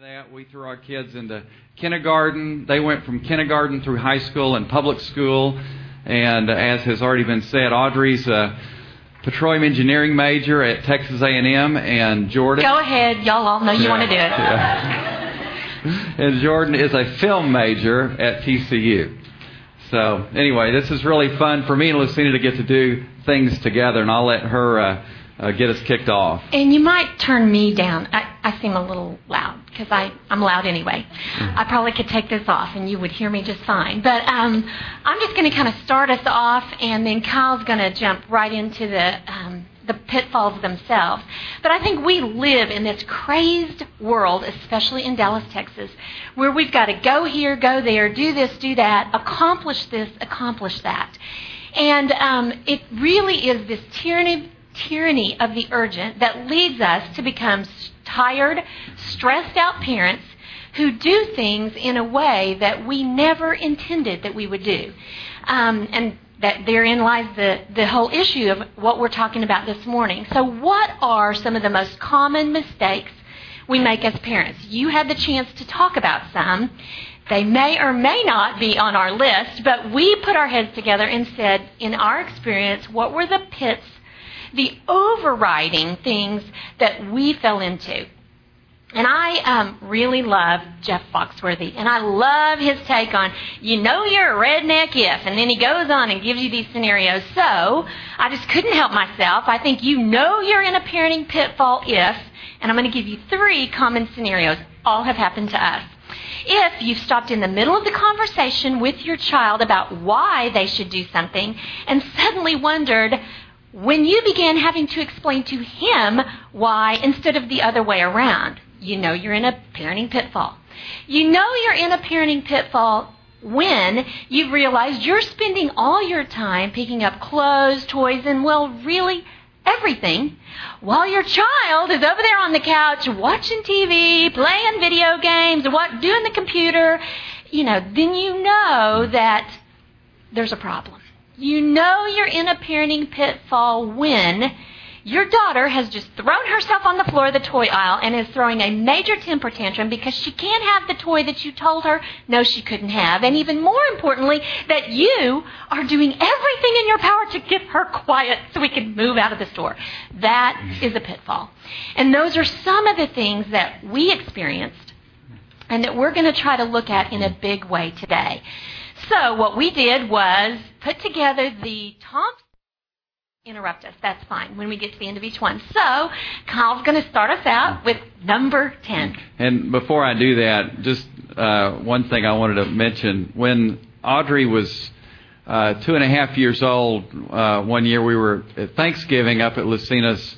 That we threw our kids into kindergarten. They went from kindergarten through high school and public school. And as has already been said, Audrey's a petroleum engineering major at Texas A&M, and Jordan. Go ahead, y'all all know you Yeah, want to do it. yeah. and Jordan is a film major at TCU. So anyway, this is really fun for me and Lucina to get to do things together, and I'll let her uh, uh, get us kicked off. And you might turn me down. I, I seem a little loud because I'm loud anyway. I probably could take this off and you would hear me just fine. But um, I'm just going to kind of start us off, and then Kyle's going to jump right into the um, the pitfalls themselves. But I think we live in this crazed world, especially in Dallas, Texas, where we've got to go here, go there, do this, do that, accomplish this, accomplish that. And um, it really is this tyranny, tyranny of the urgent that leads us to become tired, stressed out parents who do things in a way that we never intended that we would do. Um, and that therein lies the, the whole issue of what we're talking about this morning. So, what are some of the most common mistakes we make as parents? You had the chance to talk about some. They may or may not be on our list, but we put our heads together and said, in our experience, what were the pits, the overriding things that we fell into? And I um, really love Jeff Foxworthy, and I love his take on, you know, you're a redneck if, and then he goes on and gives you these scenarios. So I just couldn't help myself. I think you know you're in a parenting pitfall if, and I'm going to give you three common scenarios. All have happened to us. If you've stopped in the middle of the conversation with your child about why they should do something and suddenly wondered, when you began having to explain to him why instead of the other way around you know you're in a parenting pitfall. You know you're in a parenting pitfall when you've realized you're spending all your time picking up clothes, toys, and, well, really everything, while your child is over there on the couch watching TV, playing video games, what, doing the computer. You know, then you know that there's a problem. You know you're in a parenting pitfall when your daughter has just thrown herself on the floor of the toy aisle and is throwing a major temper tantrum because she can't have the toy that you told her no she couldn't have. And even more importantly, that you are doing everything in your power to get her quiet so we can move out of the store. That is a pitfall. And those are some of the things that we experienced and that we're going to try to look at in a big way today. So what we did was put together the Thompson interrupt us. That's fine when we get to the end of each one. So, Kyle's going to start us out with number 10. And before I do that, just uh, one thing I wanted to mention. When Audrey was uh, two and a half years old, uh, one year we were at Thanksgiving up at Lucina's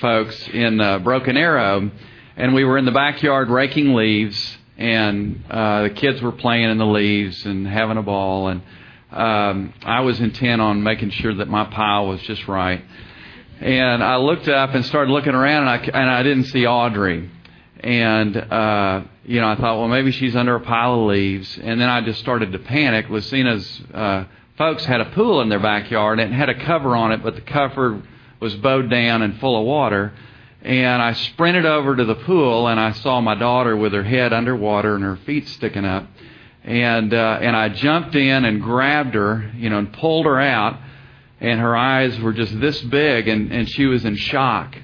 folks in uh, Broken Arrow, and we were in the backyard raking leaves, and uh, the kids were playing in the leaves and having a ball, and um, I was intent on making sure that my pile was just right. And I looked up and started looking around, and I, and I didn't see Audrey. And, uh, you know, I thought, well, maybe she's under a pile of leaves. And then I just started to panic. Lucina's uh, folks had a pool in their backyard, and it had a cover on it, but the cover was bowed down and full of water. And I sprinted over to the pool, and I saw my daughter with her head underwater and her feet sticking up and uh, and I jumped in and grabbed her, you know, and pulled her out, and her eyes were just this big, and and she was in shock.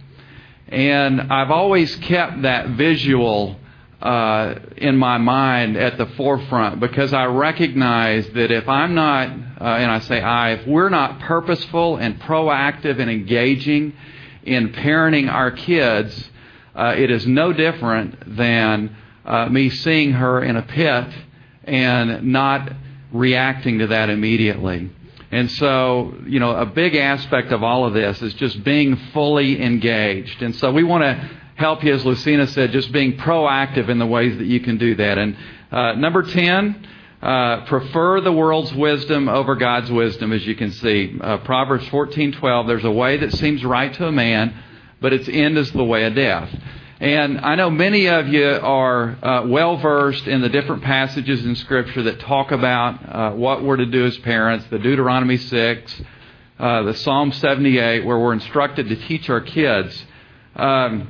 And I've always kept that visual uh, in my mind at the forefront because I recognize that if I'm not, uh, and I say I, if we're not purposeful and proactive and engaging in parenting our kids, uh, it is no different than uh, me seeing her in a pit and not reacting to that immediately. And so, you know, a big aspect of all of this is just being fully engaged. And so we want to help you, as Lucina said, just being proactive in the ways that you can do that. And uh, number 10, uh, prefer the world's wisdom over God's wisdom, as you can see. Uh, Proverbs 14:12. There's a way that seems right to a man, but its end is the way of death. And I know many of you are uh, well versed in the different passages in Scripture that talk about uh, what we're to do as parents, the Deuteronomy 6, uh, the Psalm 78, where we're instructed to teach our kids. Um,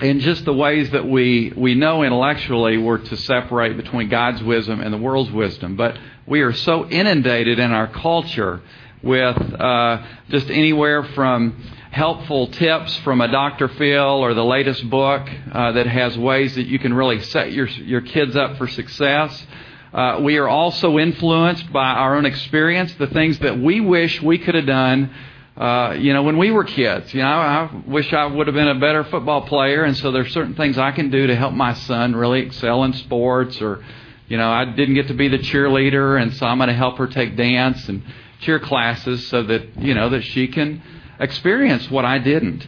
in just the ways that we, we know intellectually we're to separate between God's wisdom and the world's wisdom. But we are so inundated in our culture with uh, just anywhere from helpful tips from a Dr. Phil or the latest book uh, that has ways that you can really set your, your kids up for success. Uh, we are also influenced by our own experience, the things that we wish we could have done uh, you know, when we were kids, you know, I wish I would have been a better football player, and so there's certain things I can do to help my son really excel in sports, or, you know, I didn't get to be the cheerleader, and so I'm going to help her take dance and cheer classes so that, you know, that she can experience what I didn't.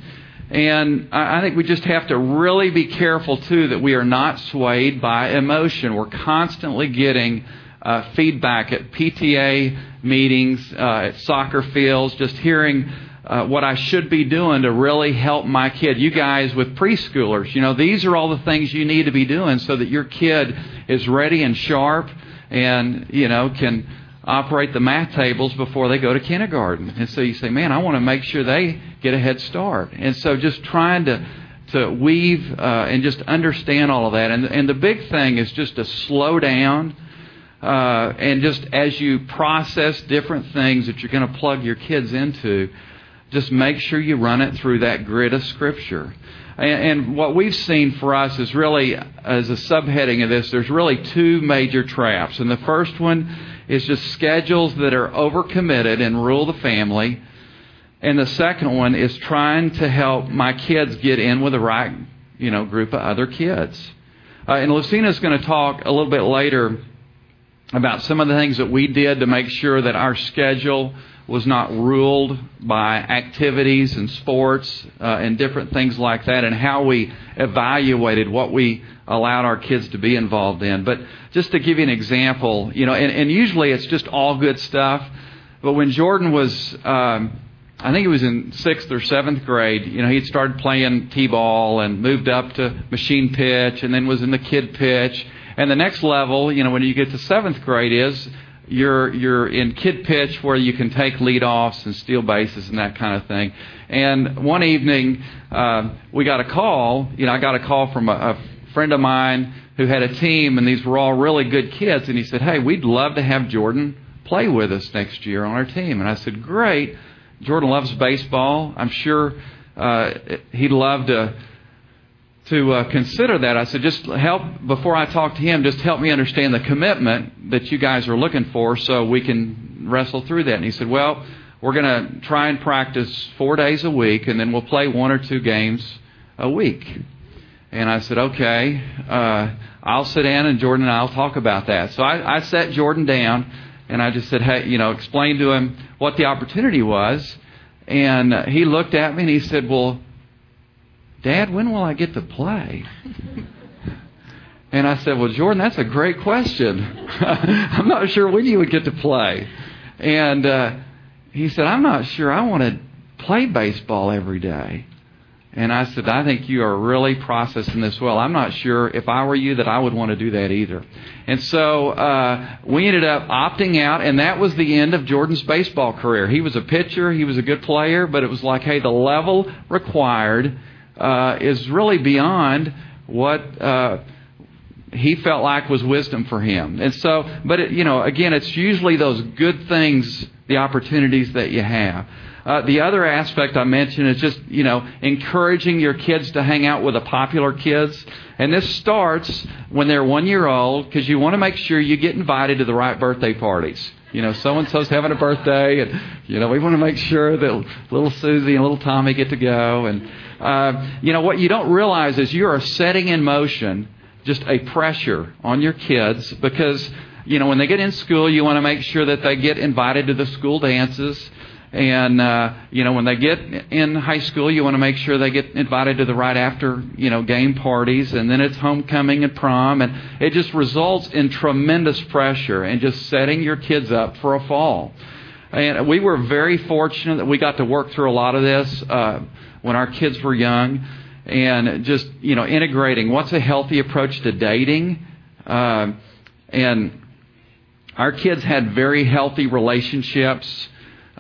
And I think we just have to really be careful, too, that we are not swayed by emotion. We're constantly getting uh, feedback at PTA meetings, uh, at soccer fields, just hearing uh, what I should be doing to really help my kid. You guys with preschoolers, you know, these are all the things you need to be doing so that your kid is ready and sharp and, you know, can operate the math tables before they go to kindergarten. And so you say, man, I want to make sure they get a head start. And so just trying to to weave uh, and just understand all of that. And, and the big thing is just to slow down uh, and just as you process different things that you're going to plug your kids into, just make sure you run it through that grid of Scripture. And, and what we've seen for us is really, as a subheading of this, there's really two major traps. And the first one is just schedules that are overcommitted and rule the family. And the second one is trying to help my kids get in with the right, you know, group of other kids. Uh, and Lucina's going to talk a little bit later about some of the things that we did to make sure that our schedule was not ruled by activities and sports uh, and different things like that, and how we evaluated what we allowed our kids to be involved in. But just to give you an example, you know, and, and usually it's just all good stuff. But when Jordan was, um, I think he was in sixth or seventh grade, you know, he'd started playing t-ball and moved up to machine pitch, and then was in the kid pitch and the next level, you know, when you get to seventh grade, is you're you're in kid pitch where you can take leadoffs and steal bases and that kind of thing. And one evening, uh, we got a call. You know, I got a call from a, a friend of mine who had a team, and these were all really good kids. And he said, "Hey, we'd love to have Jordan play with us next year on our team." And I said, "Great." Jordan loves baseball. I'm sure uh, he'd love to to uh, consider that, I said, just help, before I talk to him, just help me understand the commitment that you guys are looking for so we can wrestle through that. And he said, well, we're going to try and practice four days a week, and then we'll play one or two games a week. And I said, okay, uh, I'll sit down and Jordan and I'll talk about that. So I, I sat Jordan down and I just said, hey, you know, explain to him what the opportunity was. And he looked at me and he said, well, Dad, when will I get to play? And I said, Well, Jordan, that's a great question. I'm not sure when you would get to play. And uh, he said, I'm not sure I want to play baseball every day. And I said, I think you are really processing this well. I'm not sure if I were you that I would want to do that either. And so uh, we ended up opting out, and that was the end of Jordan's baseball career. He was a pitcher, he was a good player, but it was like, hey, the level required uh, is really beyond what uh, he felt like was wisdom for him. And so, but it, you know, again, it's usually those good things, the opportunities that you have. Uh, the other aspect I mentioned is just, you know, encouraging your kids to hang out with the popular kids. And this starts when they're one year old because you want to make sure you get invited to the right birthday parties. You know, so and so's having a birthday, and you know we want to make sure that little Susie and little Tommy get to go. And uh, you know what you don't realize is you are setting in motion just a pressure on your kids because you know when they get in school, you want to make sure that they get invited to the school dances. And uh, you know, when they get in high school, you want to make sure they get invited to the right after you know game parties, and then it's homecoming and prom, and it just results in tremendous pressure and just setting your kids up for a fall. And we were very fortunate that we got to work through a lot of this uh, when our kids were young, and just you know integrating. What's a healthy approach to dating, uh, and our kids had very healthy relationships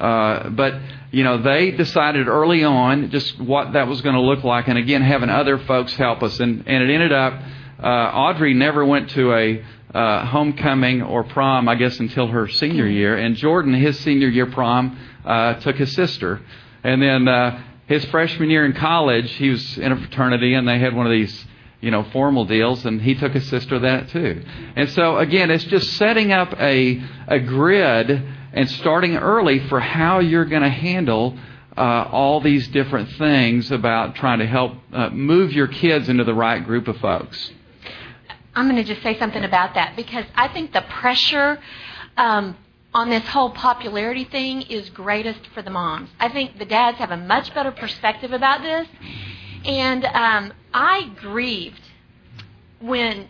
Uh, but you know, they decided early on just what that was going to look like, and again, having other folks help us, and and it ended up. Uh, Audrey never went to a uh, homecoming or prom, I guess, until her senior year, and Jordan, his senior year prom, uh, took his sister, and then uh, his freshman year in college, he was in a fraternity, and they had one of these you know, formal deals, and he took his sister that too. And so again, it's just setting up a a grid and starting early for how you're going to handle uh, all these different things about trying to help uh, move your kids into the right group of folks. I'm going to just say something about that because I think the pressure um, on this whole popularity thing is greatest for the moms. I think the dads have a much better perspective about this. And um, I grieved when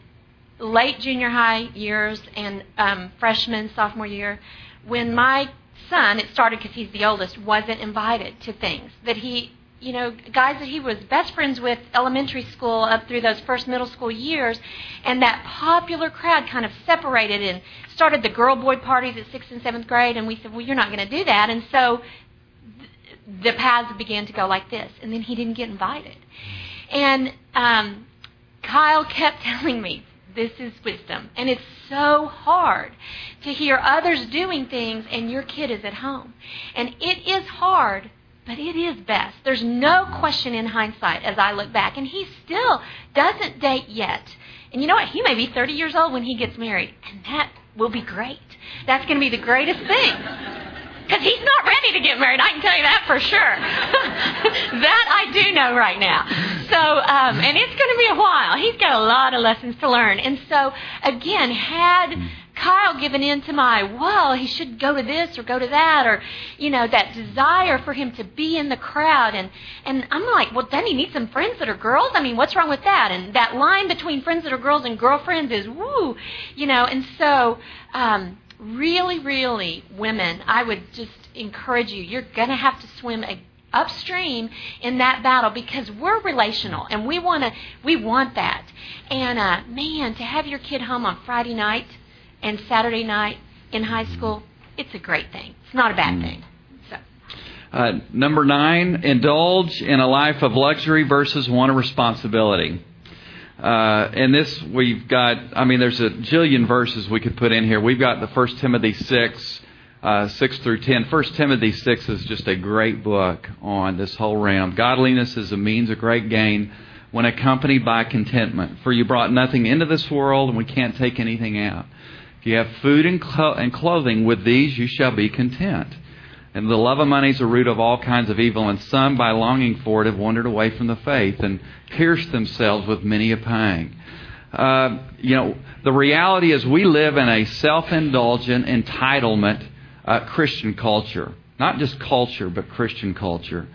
late junior high years and um, freshman, sophomore year, when my son, it started because he's the oldest, wasn't invited to things. That he, you know, guys that he was best friends with elementary school up through those first middle school years, and that popular crowd kind of separated and started the girl boy parties at sixth and seventh grade, and we said, well, you're not going to do that, and so th- the paths began to go like this, and then he didn't get invited, and um, Kyle kept telling me this is wisdom. And it's so hard to hear others doing things and your kid is at home. And it is hard, but it is best. There's no question in hindsight as I look back. And he still doesn't date yet. And you know what? He may be 30 years old when he gets married. And that will be great. That's going to be the greatest thing. Because he's not ready to get married. I can tell you that for sure. that I do know right now. So, um, and it's going to be a while. He's got a lot of lessons to learn. And so, again, had Kyle given in to my, well, he should go to this or go to that, or, you know, that desire for him to be in the crowd. And, and I'm like, well, then he needs some friends that are girls. I mean, what's wrong with that? And that line between friends that are girls and girlfriends is woo, you know, and so, um, really, really, women, I would just encourage you, you're going to have to swim a, upstream in that battle because we're relational and we want to we want that. And uh man to have your kid home on friday night and saturday night in high school it's a great thing. It's not a bad Mm. thing. So. Uh, number nine, indulge in a life of luxury versus one of responsibility. Uh, and this we've got, I mean, there's a jillion verses we could put in here. We've got the 1 Timothy 6, uh, 6 through 10. 1 Timothy 6 is just a great book on this whole realm. Godliness is a means of great gain when accompanied by contentment. For you brought nothing into this world, and we can't take anything out. If you have food and, clo- and clothing, with these you shall be content. And the love of money is a root of all kinds of evil, and some, by longing for it, have wandered away from the faith and pierced themselves with many a pang. Uh, you know, the reality is we live in a self-indulgent, entitlement uh, Christian culture. Not just culture, but Christian culture.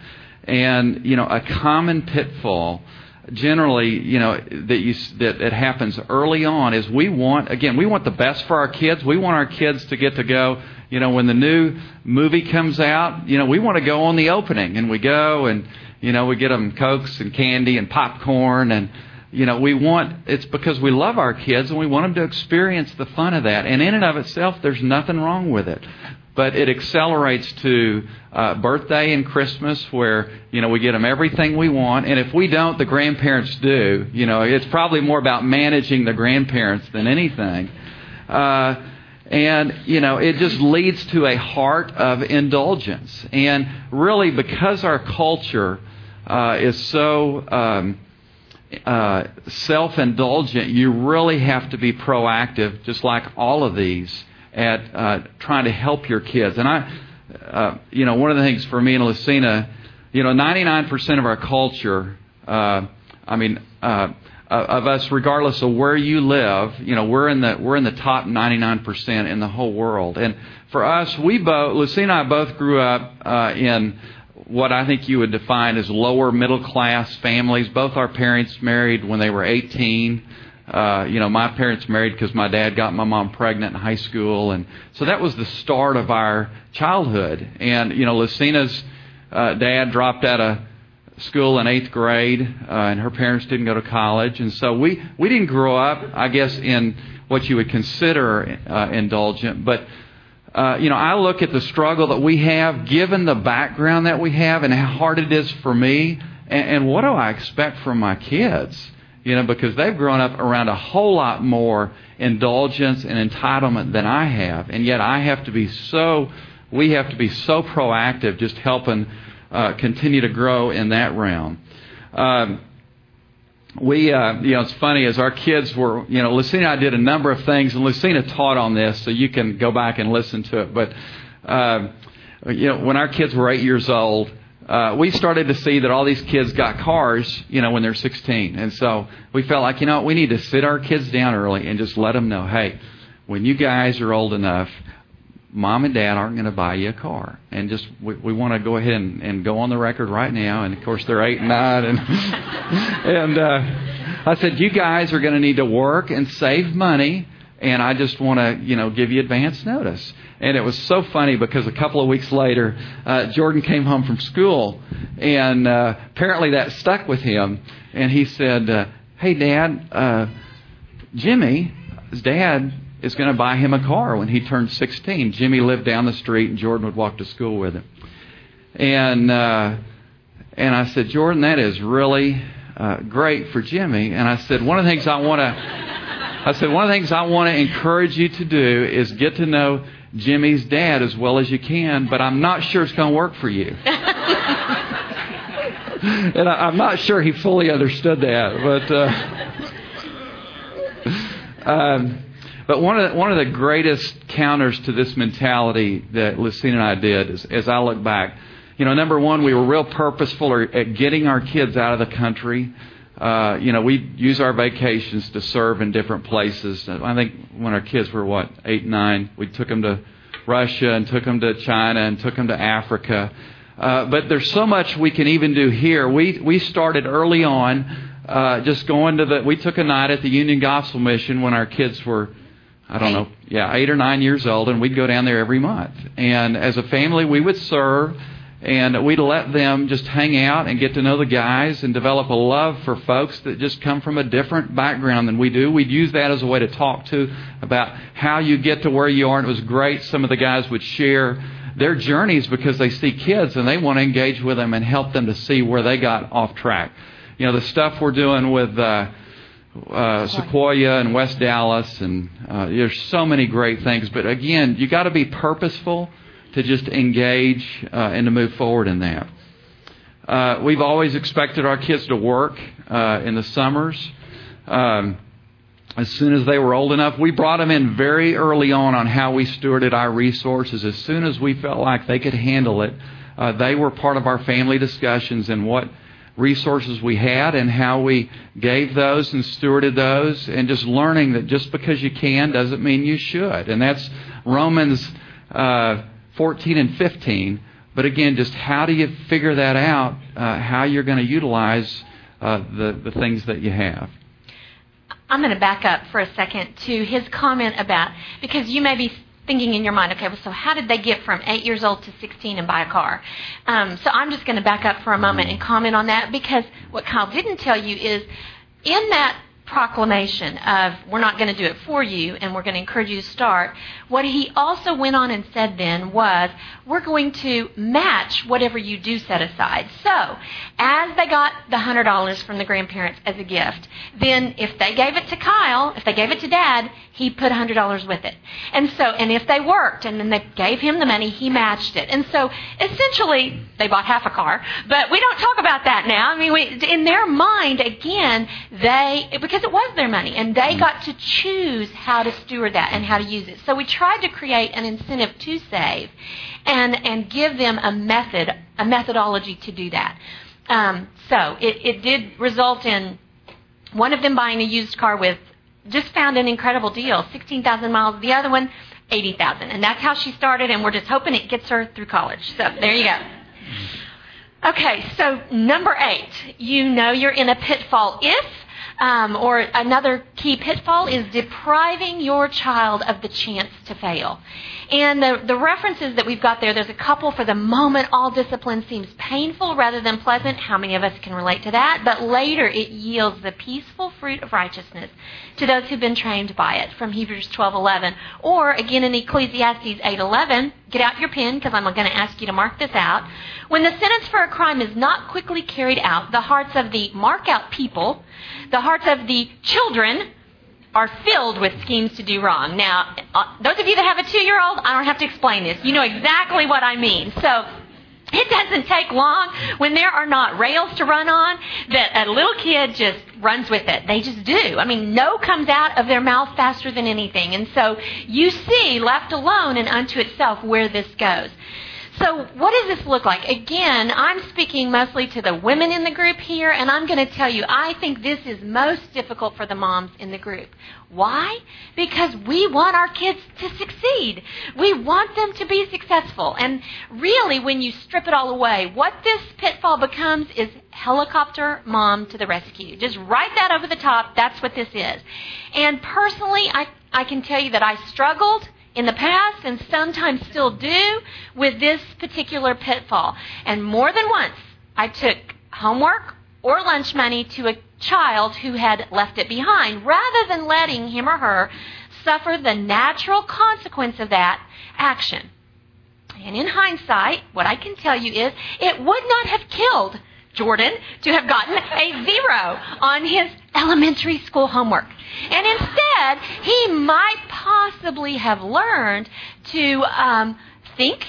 And, you know, a common pitfall generally, you know, that you that it happens early on is we want again, we want the best for our kids. We want our kids to get to go, you know, when the new movie comes out, you know, we want to go on the opening and we go and you know, we get them cokes and candy and popcorn and you know, we want it's because we love our kids and we want them to experience the fun of that. And in and of itself, there's nothing wrong with it. But it accelerates to uh, birthday and Christmas, where you know we get them everything we want, and if we don't, the grandparents do. You know, it's probably more about managing the grandparents than anything. Uh, and you know, it just leads to a heart of indulgence. And really, because our culture uh, is so um, uh, self indulgent, you really have to be proactive, just like all of these, at uh, trying to help your kids. And I, uh, you know, one of the things for me and Lucina, you know, 99% of our culture, uh, I mean, uh, of us, regardless of where you live, you know, we're in the we're in the top 99% in the whole world. And for us, we both, Lucina and I both grew up uh, in what I think you would define as lower middle class families. Both our parents married when they were 18. Uh, you know, my parents married because my dad got my mom pregnant in high school, and so that was the start of our childhood. And you know, Lucina's uh, dad dropped out of school in eighth grade, uh, and her parents didn't go to college, and so we we didn't grow up, I guess, in what you would consider uh, indulgent, but uh, you know, I look at the struggle that we have, given the background that we have, and how hard it is for me, and, and what do I expect from my kids? You know, because they've grown up around a whole lot more indulgence and entitlement than I have, and yet I have to be so, we have to be so proactive, just helping uh, continue to grow in that realm. Um, we, uh, you know, it's funny as our kids were, you know, Lucina and I did a number of things, and Lucina taught on this, so you can go back and listen to it. But, uh, you know, when our kids were eight years old, uh, we started to see that all these kids got cars, you know, when they're 16. And so we felt like, you know, we need to sit our kids down early and just let them know, hey, when you guys are old enough, mom and dad aren't going to buy you a car. And just, we, we want to go ahead and, and go on the record right now. And of course, they're eight and nine. And, and uh, I said, you guys are going to need to work and save money. And I just want to, you know, give you advance notice. And it was so funny because a couple of weeks later, uh, Jordan came home from school, and uh, apparently that stuck with him. And he said, uh, "Hey, Dad, uh, Jimmy, his dad is going to buy him a car when he turns 16. Jimmy lived down the street, and Jordan would walk to school with him. And uh, and I said, Jordan, that is really uh, great for Jimmy. And I said, one of the things I want to, I said, one of the things I want to encourage you to do is get to know Jimmy's dad as well as you can, but I'm not sure it's going to work for you. and I, am not sure he fully understood that, but. Uh, um, but one of the, one of the greatest counters to this mentality that Lucina and I did, is, as I look back, you know, number one, we were real purposeful at getting our kids out of the country. Uh, you know, we use our vacations to serve in different places. I think when our kids were what eight, nine, we took them to Russia and took them to China and took them to Africa. Uh, but there's so much we can even do here. We we started early on, uh, just going to the. We took a night at the Union Gospel Mission when our kids were I don't know, yeah, eight or nine years old, and we'd go down there every month. And as a family, we would serve, and we'd let them just hang out and get to know the guys and develop a love for folks that just come from a different background than we do. We'd use that as a way to talk to about how you get to where you are, and it was great. Some of the guys would share their journeys because they see kids and they want to engage with them and help them to see where they got off track. You know, the stuff we're doing with. Uh, uh, Sequoia and West Dallas, and uh, there's so many great things. But again, you got to be purposeful to just engage uh, and to move forward in that. Uh, we've always expected our kids to work uh, in the summers. Um, as soon as they were old enough, we brought them in very early on on how we stewarded our resources. As soon as we felt like they could handle it, uh, they were part of our family discussions and what resources we had and how we gave those and stewarded those, and just learning that just because you can doesn't mean you should. And that's Romans uh, 14 and 15. But again, just how do you figure that out, uh, how you're going to utilize uh, the, the things that you have? I'm going to back up for a second to his comment about, because you may be thinking in your mind, okay, well, so how did they get from eight years old to 16 and buy a car? Um, so I'm just going to back up for a moment and comment on that because what Kyle didn't tell you is in that proclamation of we're not going to do it for you and we're going to encourage you to start, what he also went on and said then was we're going to match whatever you do set aside. So, as they got the $100 from the grandparents as a gift, then if they gave it to Kyle, if they gave it to dad, he put a $100 with it. And so, and if they worked and then they gave him the money, he matched it. And so, essentially, they bought half a car. But we don't talk about that now. I mean, we, in their mind, again, they, because it was their money, and they got to choose how to steward that and how to use it. So we tried to create an incentive to save and, and give them a method, a methodology to do that. Um, so it, it did result in one of them buying a used car with just found an incredible deal, 16,000 miles. The other one, 80,000. And that's how she started, and we're just hoping it gets her through college. So there you go. Okay, so number eight, you know you're in a pitfall if um, or another key pitfall is depriving your child of the chance to fail. And the, the references that we've got there, there's a couple for the moment all discipline seems painful rather than pleasant. How many of us can relate to that? But later it yields the peaceful fruit of righteousness to those who've been trained by it, from Hebrews 12:11. Or again in Ecclesiastes 8:11, get out your pen because I'm going to ask you to mark this out. When the sentence for a crime is not quickly carried out, the hearts of the mark out people, the hearts of the children are filled with schemes to do wrong. Now, uh, those of you that have a two year old, I don't have to explain this. You know exactly what I mean. So, it doesn't take long when there are not rails to run on that a little kid just runs with it. They just do. I mean, no comes out of their mouth faster than anything. And so you see, left alone and unto itself, where this goes. So, what does this look like? Again, I'm speaking mostly to the women in the group here, and I'm going to tell you, I think this is most difficult for the moms in the group. Why? Because we want our kids to succeed. We want them to be successful. And really, when you strip it all away, what this pitfall becomes is helicopter mom to the rescue. Just write that over the top. That's what this is. And personally, I, I can tell you that I struggled in the past and sometimes still do with this particular pitfall. And more than once, I took homework or lunch money to a child who had left it behind rather than letting him or her suffer the natural consequence of that action. And in hindsight, what I can tell you is it would not have killed Jordan to have gotten a zero on his elementary school homework. And instead, he might possibly have learned to um, think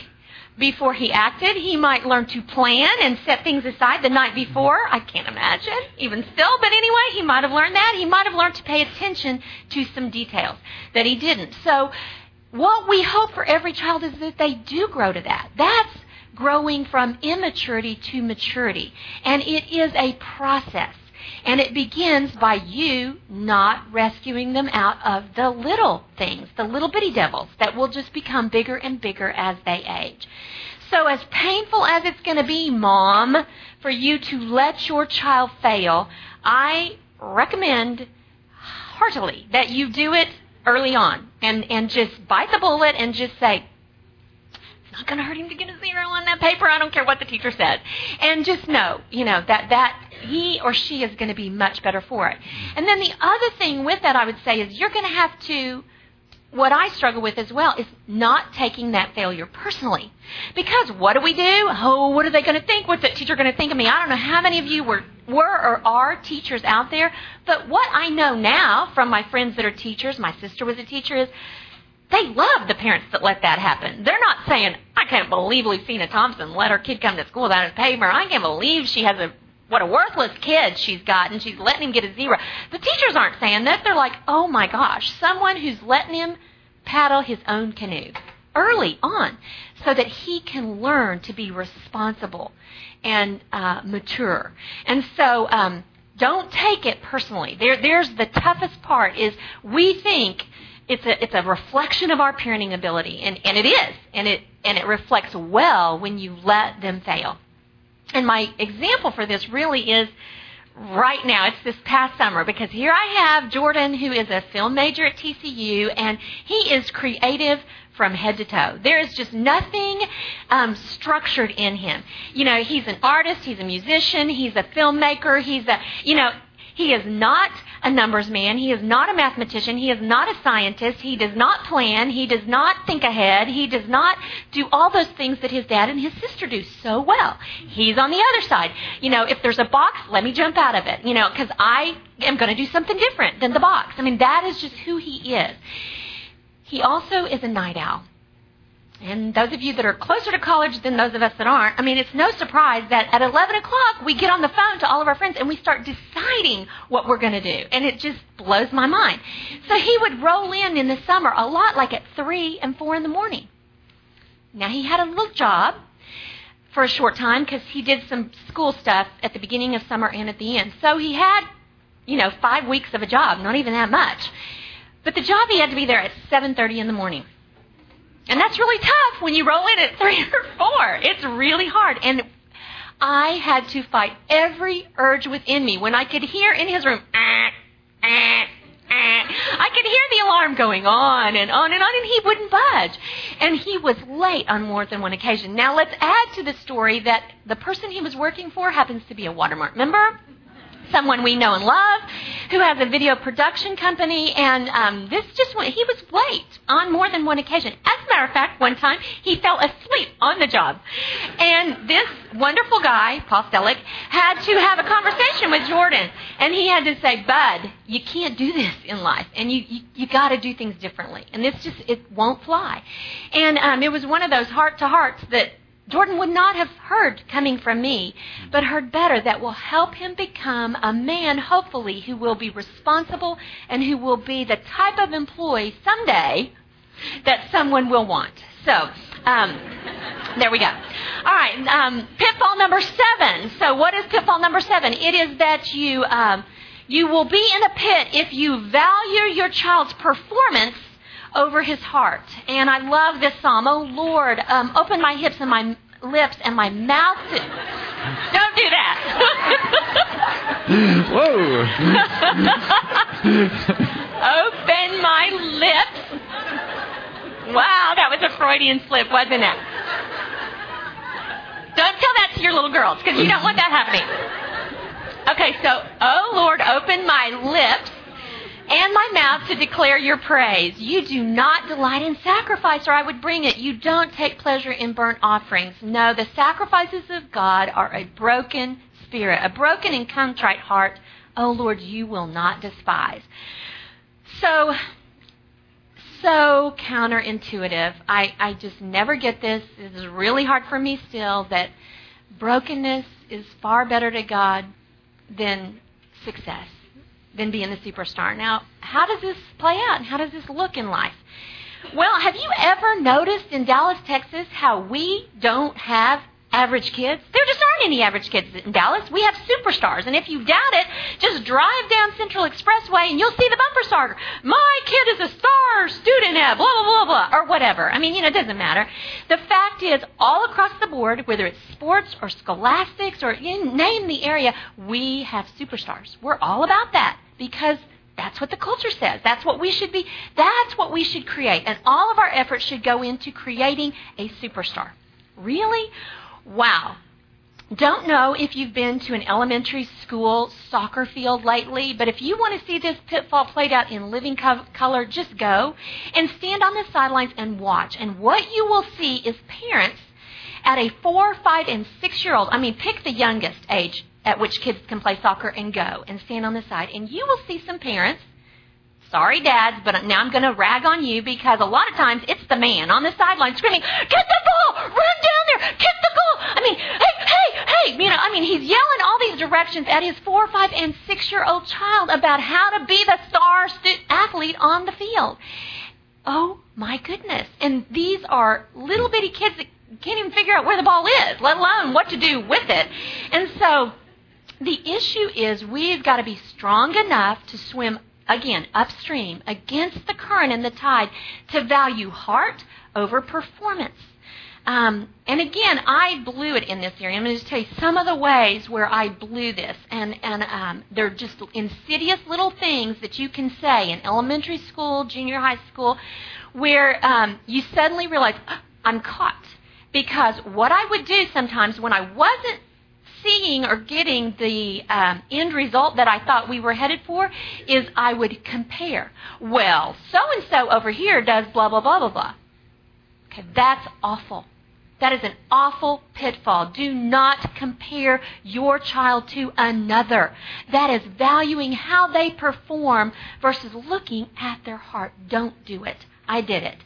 before he acted. He might learn to plan and set things aside the night before. I can't imagine, even still. But anyway, he might have learned that. He might have learned to pay attention to some details that he didn't. So, what we hope for every child is that they do grow to that. That's growing from immaturity to maturity. And it is a process. And it begins by you not rescuing them out of the little things, the little bitty devils that will just become bigger and bigger as they age. So, as painful as it's going to be, mom, for you to let your child fail, I recommend heartily that you do it early on and, and just bite the bullet and just say, not going to hurt him to get a zero on that paper. I don't care what the teacher says. And just know, you know, that, that he or she is going to be much better for it. And then the other thing with that I would say is you're going to have to, what I struggle with as well is not taking that failure personally. Because what do we do? Oh, what are they going to think? What's that teacher going to think of me? I don't know how many of you were, were or are teachers out there, but what I know now from my friends that are teachers, my sister was a teacher, is they love the parents that let that happen. They're not saying, I can't believe Lucina Thompson let her kid come to school without a paper. I can't believe she has a what a worthless kid she's got and she's letting him get a zero. The teachers aren't saying that. They're like, oh my gosh, someone who's letting him paddle his own canoe early on so that he can learn to be responsible and uh, mature. And so um, don't take it personally. There, there's the toughest part is we think it's a it's a reflection of our parenting ability, and and it is, and it and it reflects well when you let them fail. And my example for this really is right now. It's this past summer because here I have Jordan, who is a film major at TCU, and he is creative from head to toe. There is just nothing um, structured in him. You know, he's an artist, he's a musician, he's a filmmaker, he's a, you know, he is not a numbers man. He is not a mathematician. He is not a scientist. He does not plan. He does not think ahead. He does not do all those things that his dad and his sister do so well. He's on the other side. You know, if there's a box, let me jump out of it. You know, because I am going to do something different than the box. I mean, that is just who he is. He also is a night owl. And those of you that are closer to college than those of us that aren't, I mean, it's no surprise that at 11 o'clock we get on the phone to all of our friends and we start deciding what we're going to do. And it just blows my mind. So he would roll in in the summer a lot like at 3 and 4 in the morning. Now he had a little job for a short time because he did some school stuff at the beginning of summer and at the end. So he had, you know, five weeks of a job, not even that much. But the job he had to be there at 7.30 in the morning. And that's really tough when you roll in at three or four. It's really hard. And I had to fight every urge within me when I could hear in his room, ah, ah, ah. I could hear the alarm going on and on and on, and he wouldn't budge. And he was late on more than one occasion. Now, let's add to the story that the person he was working for happens to be a Watermark member. Someone we know and love who has a video production company, and um, this just went, he was late on more than one occasion. As a matter of fact, one time he fell asleep on the job. And this wonderful guy, Paul Stellick, had to have a conversation with Jordan. And he had to say, Bud, you can't do this in life. And you, you, you got to do things differently. And this just, it won't fly. And um, it was one of those heart to hearts that Jordan would not have heard coming from me, but heard better that will help him become a man, hopefully, who will be responsible and who will be the type of employee someday that someone will want. So, um, there we go. All right, um, pitfall number seven. So, what is pitfall number seven? It is that you um, you will be in a pit if you value your child's performance over his heart. And I love this psalm. Oh Lord, um, open my hips and my lips and my mouth to. Don't do that. Whoa. open my lips. Wow, that was a Freudian slip, wasn't it? Don't tell that to your little girls because you don't want that happening. Okay, so, oh Lord, open my lips and my mouth to declare your praise. You do not delight in sacrifice, or I would bring it. You don't take pleasure in burnt offerings. No, the sacrifices of God are a broken spirit, a broken and contrite heart. Oh Lord, you will not despise. So, so counterintuitive. I, I just never get this. This is really hard for me still that brokenness is far better to God than success than being the superstar. Now, how does this play out? And how does this look in life? Well, have you ever noticed in Dallas, Texas, how we don't have average kids? There just aren't any average kids in Dallas. We have superstars. And if you doubt it, just drive down Central Expressway and you'll see the bumper sticker. My kid is a star student at blah, blah, blah, blah, or whatever. I mean, you know, it doesn't matter. The fact is, all across the board, whether it's sports or scholastics or you name the area, we have superstars. We're all about that because that's what the culture says. That's what we should be. That's what we should create. And all of our efforts should go into creating a superstar. Really? Wow. Don't know if you've been to an elementary school soccer field lately, but if you want to see this pitfall played out in living co- color, just go and stand on the sidelines and watch. And what you will see is parents at a four, five, and six year old, I mean, pick the youngest age at which kids can play soccer and go and stand on the side. And you will see some parents, sorry dads, but now I'm going to rag on you because a lot of times it's the man on the sideline screaming, get the ball, run down there, kick the goal. I mean, hey, hey, hey, you know, I mean, he's yelling all these directions at his four, five, and six year old child about how to be the star stu- athlete on the field. Oh my goodness. And these are little bitty kids that can't even figure out where the ball is, let alone what to do with it. And so, the issue is we've got to be strong enough to swim again upstream against the current and the tide to value heart over performance. Um, and again, I blew it in this area. I'm going to tell you some of the ways where I blew this, and and um, they're just insidious little things that you can say in elementary school, junior high school, where um, you suddenly realize oh, I'm caught because what I would do sometimes when I wasn't seeing or getting the um, end result that I thought we were headed for is I would compare. Well, so and so over here does blah, blah, blah, blah, blah. Okay, that's awful. That is an awful pitfall. Do not compare your child to another. That is valuing how they perform versus looking at their heart. Don't do it. I did it.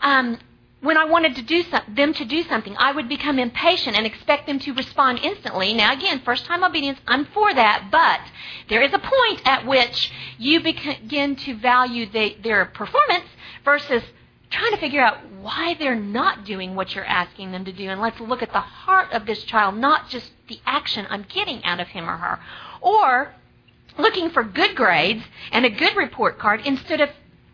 Um, when I wanted to do some, them to do something, I would become impatient and expect them to respond instantly. Now, again, first time obedience, I'm for that, but there is a point at which you begin to value the, their performance versus trying to figure out why they're not doing what you're asking them to do. And let's look at the heart of this child, not just the action I'm getting out of him or her. Or looking for good grades and a good report card instead of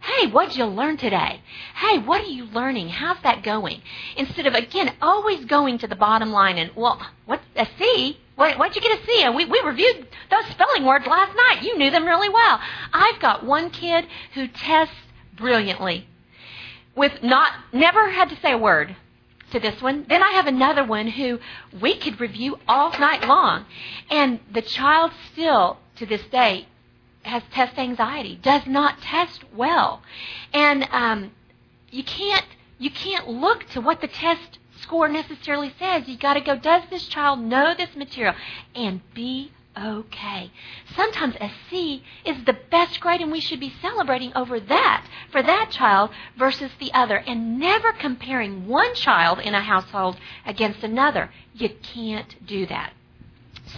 Hey, what'd you learn today? Hey, what are you learning? How's that going? Instead of, again, always going to the bottom line and, well, what, a C? What, what'd you get a C? We, we reviewed those spelling words last night. You knew them really well. I've got one kid who tests brilliantly with not, never had to say a word to this one. Then I have another one who we could review all night long. And the child still to this day has test anxiety, does not test well, and um, you can't you can't look to what the test score necessarily says. You got to go. Does this child know this material and be okay. Sometimes a C is the best grade, and we should be celebrating over that for that child versus the other, and never comparing one child in a household against another. You can't do that.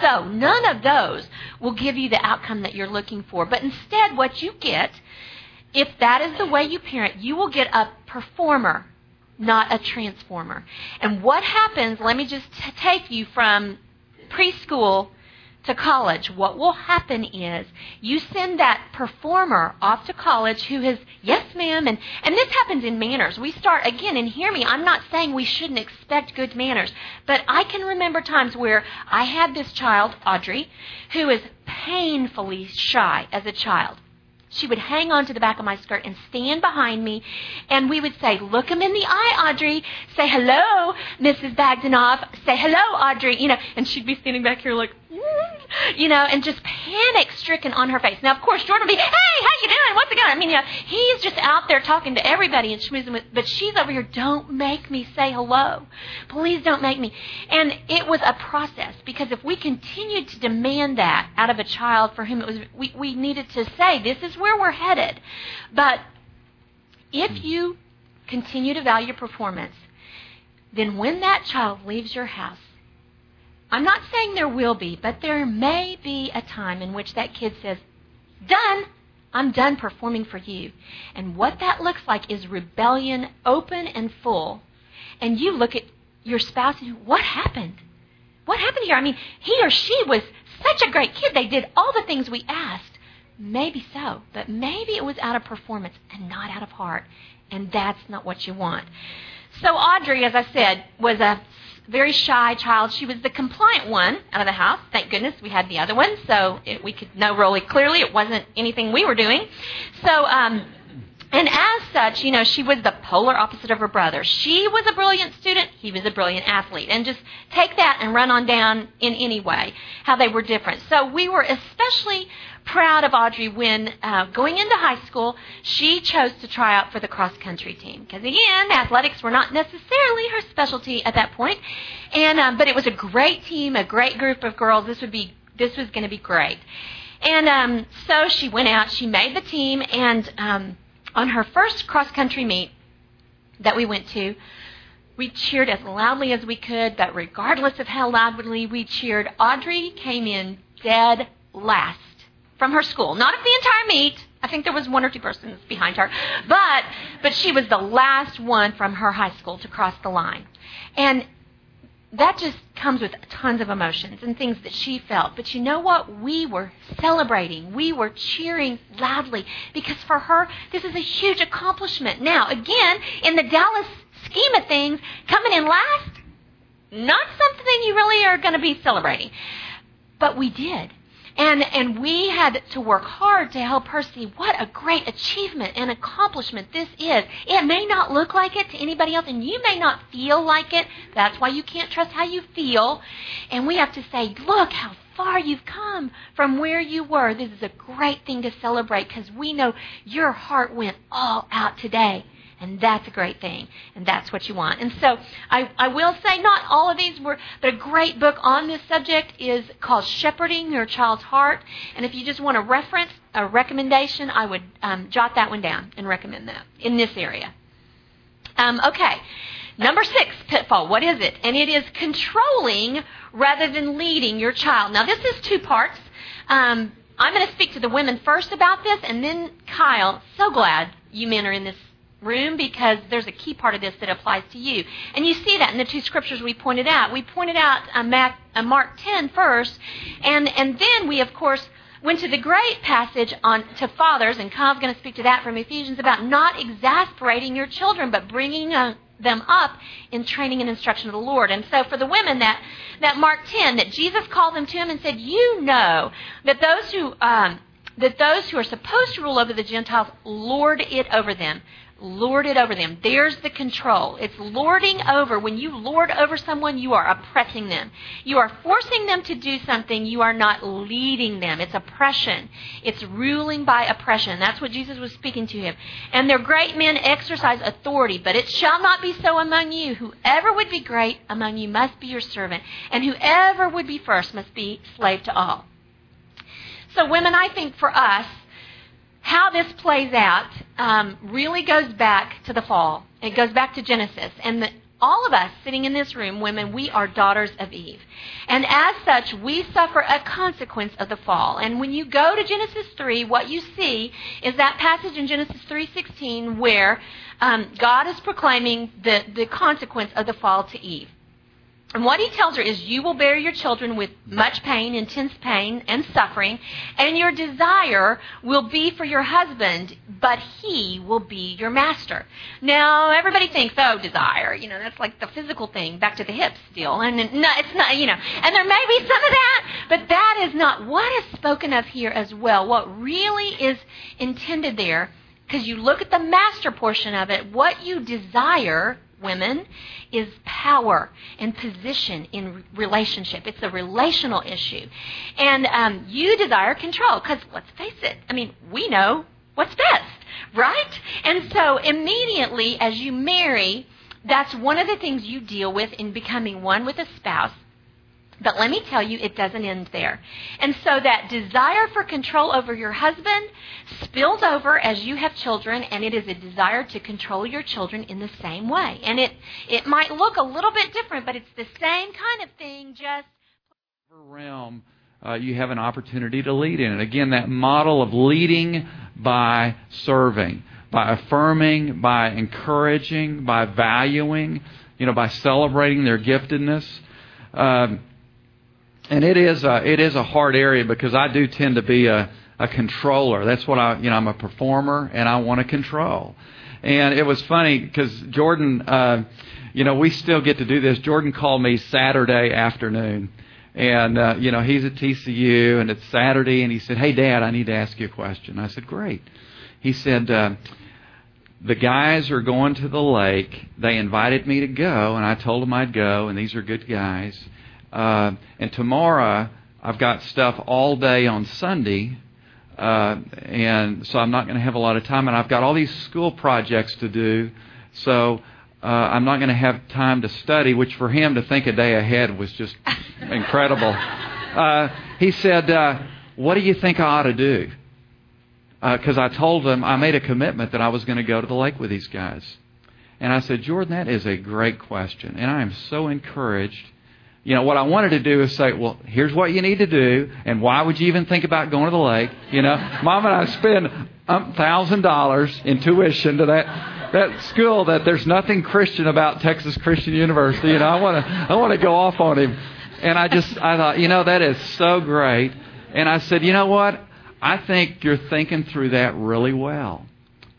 So, none of those will give you the outcome that you're looking for. But instead, what you get, if that is the way you parent, you will get a performer, not a transformer. And what happens, let me just t- take you from preschool to college, what will happen is you send that performer off to college who has, yes, ma'am, and, and this happens in manners. We start, again, and hear me, I'm not saying we shouldn't expect good manners, but I can remember times where I had this child, Audrey, who is painfully shy as a child. She would hang on to the back of my skirt and stand behind me, and we would say, "Look him in the eye, Audrey. Say hello, Mrs. Bagdanoff. Say hello, Audrey." You know, and she'd be standing back here like, you know, and just panic stricken on her face. Now, of course, Jordan would be, "Hey, how you doing? What's it going?" I mean, you know, he's just out there talking to everybody and schmoozing with, but she's over here. Don't make me say hello. Please don't make me. And it was a process because if we continued to demand that out of a child for whom it was, we, we needed to say, "This is where we're headed." But if you continue to value performance, then when that child leaves your house I'm not saying there will be, but there may be a time in which that kid says, Done! I'm done performing for you. And what that looks like is rebellion open and full. And you look at your spouse and what happened? What happened here? I mean, he or she was such a great kid. They did all the things we asked. Maybe so, but maybe it was out of performance and not out of heart. And that's not what you want. So Audrey, as I said, was a very shy child. She was the compliant one out of the house. Thank goodness we had the other one, so it, we could know really clearly it wasn't anything we were doing. So, um, and as such, you know, she was the polar opposite of her brother. She was a brilliant student, he was a brilliant athlete. And just take that and run on down in any way, how they were different. So we were especially proud of Audrey when uh, going into high school, she chose to try out for the cross country team. Because again, athletics were not necessarily her specialty at that point. and um, but it was a great team, a great group of girls. This would be this was going to be great. And um, so she went out, she made the team, and um, on her first cross country meet that we went to, we cheered as loudly as we could, but regardless of how loudly we cheered, Audrey came in dead last from her school. Not of the entire meet. I think there was one or two persons behind her. But but she was the last one from her high school to cross the line. And that just comes with tons of emotions and things that she felt. But you know what? We were celebrating. We were cheering loudly because for her, this is a huge accomplishment. Now, again, in the Dallas scheme of things, coming in last, not something you really are going to be celebrating. But we did. And, and we had to work hard to help her see what a great achievement and accomplishment this is. It may not look like it to anybody else, and you may not feel like it. That's why you can't trust how you feel. And we have to say, look how far you've come from where you were. This is a great thing to celebrate because we know your heart went all out today. And that's a great thing. And that's what you want. And so I, I will say not all of these were, but a great book on this subject is called Shepherding Your Child's Heart. And if you just want a reference, a recommendation, I would um, jot that one down and recommend that in this area. Um, okay. Number six pitfall. What is it? And it is controlling rather than leading your child. Now, this is two parts. Um, I'm going to speak to the women first about this, and then Kyle. So glad you men are in this room because there's a key part of this that applies to you. And you see that in the two scriptures we pointed out. We pointed out uh, uh, Mark 10 first, and, and then we, of course, went to the great passage on to fathers, and Kyle's going to speak to that from Ephesians about not exasperating your children, but bringing uh, them up in training and instruction of the Lord. And so for the women, that, that Mark 10, that Jesus called them to him and said, You know that those who um, that those who are supposed to rule over the Gentiles lord it over them lord it over them. There's the control. It's lording over. When you lord over someone, you are oppressing them. You are forcing them to do something. You are not leading them. It's oppression. It's ruling by oppression. That's what Jesus was speaking to him. And their great men exercise authority, but it shall not be so among you. Whoever would be great among you must be your servant, and whoever would be first must be slave to all. So, women, I think for us, how this plays out um, really goes back to the fall. It goes back to Genesis. And the, all of us sitting in this room, women, we are daughters of Eve. And as such, we suffer a consequence of the fall. And when you go to Genesis 3, what you see is that passage in Genesis 3.16 where um, God is proclaiming the, the consequence of the fall to Eve. And what he tells her is, You will bear your children with much pain, intense pain, and suffering, and your desire will be for your husband, but he will be your master. Now, everybody thinks, Oh, desire, you know, that's like the physical thing, back to the hips deal. And it's not, you know, and there may be some of that, but that is not what is spoken of here as well. What really is intended there, because you look at the master portion of it, what you desire women is power and position in relationship. It's a relational issue. And um, you desire control because let's face it, I mean, we know what's best, right? And so immediately as you marry, that's one of the things you deal with in becoming one with a spouse but let me tell you, it doesn't end there. And so that desire for control over your husband spills over as you have children, and it is a desire to control your children in the same way. And it, it might look a little bit different, but it's the same kind of thing, just. Realm, uh, you have an opportunity to lead in it. Again, that model of leading by serving, by affirming, by encouraging, by valuing, you know, by celebrating their giftedness. Um, and it is a, it is a hard area because I do tend to be a, a controller. That's what I you know I'm a performer and I want to control. And it was funny because Jordan, uh, you know, we still get to do this. Jordan called me Saturday afternoon, and uh, you know he's at TCU and it's Saturday, and he said, "Hey, Dad, I need to ask you a question." I said, "Great." He said. Uh, the guys are going to the lake. They invited me to go, and I told them I'd go, and these are good guys. Uh, and tomorrow, I've got stuff all day on Sunday, uh, and so I'm not going to have a lot of time. And I've got all these school projects to do, so uh, I'm not going to have time to study. Which for him to think a day ahead was just incredible. Uh, he said, uh, "What do you think I ought to do?" Because uh, I told him I made a commitment that I was going to go to the lake with these guys. And I said, Jordan, that is a great question, and I am so encouraged you know, what I wanted to do is say, well, here's what you need to do, and why would you even think about going to the lake? You know, Mom and I spend um, thousand dollars in tuition to that that school that there's nothing Christian about Texas Christian University. You know, I want to I want to go off on him, and I just I thought, you know, that is so great, and I said, you know what? I think you're thinking through that really well,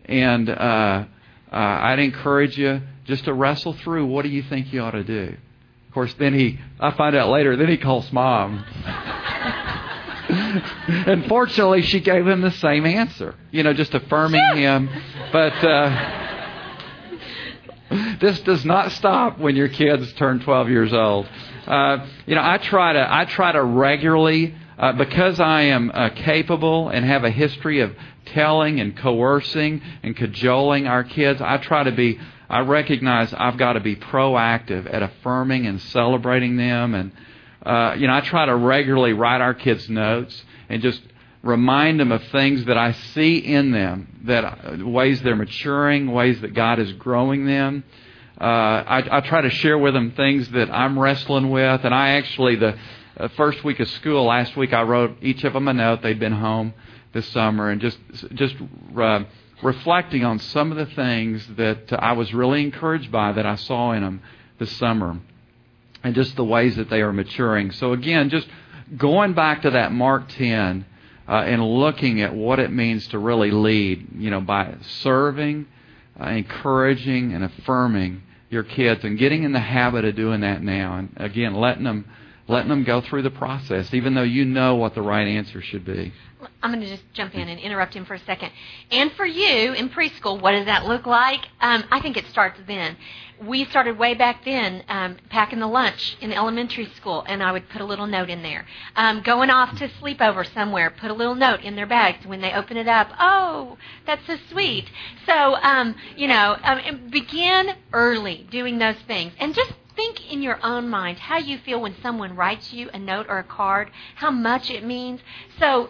and uh, uh, I'd encourage you just to wrestle through. What do you think you ought to do? Of course, then he, I find out later, then he calls mom. and fortunately, she gave him the same answer, you know, just affirming him. But uh, this does not stop when your kids turn 12 years old. Uh, you know, I try to, I try to regularly, uh, because I am uh, capable and have a history of telling and coercing and cajoling our kids, I try to be I recognize I've got to be proactive at affirming and celebrating them. And, uh, you know, I try to regularly write our kids notes and just remind them of things that I see in them, that uh, ways they're maturing, ways that God is growing them. Uh, I, I try to share with them things that I'm wrestling with. And I actually, the uh, first week of school last week, I wrote each of them a note. They'd been home this summer and just, just, uh, reflecting on some of the things that I was really encouraged by that I saw in them this summer and just the ways that they are maturing. So, again, just going back to that Mark 10 uh, and looking at what it means to really lead, you know, by serving, uh, encouraging, and affirming your kids and getting in the habit of doing that now. And again, letting them letting them go through the process, even though you know what the right answer should be. I'm going to just jump in and interrupt him for a second. And for you in preschool, what does that look like? Um, I think it starts then. We started way back then um, packing the lunch in elementary school, and I would put a little note in there. Um, going off to sleepover somewhere, put a little note in their bags when they open it up. Oh, that's so sweet. So, um, you know, um, begin early doing those things, and just think in your own mind how you feel when someone writes you a note or a card, how much it means. So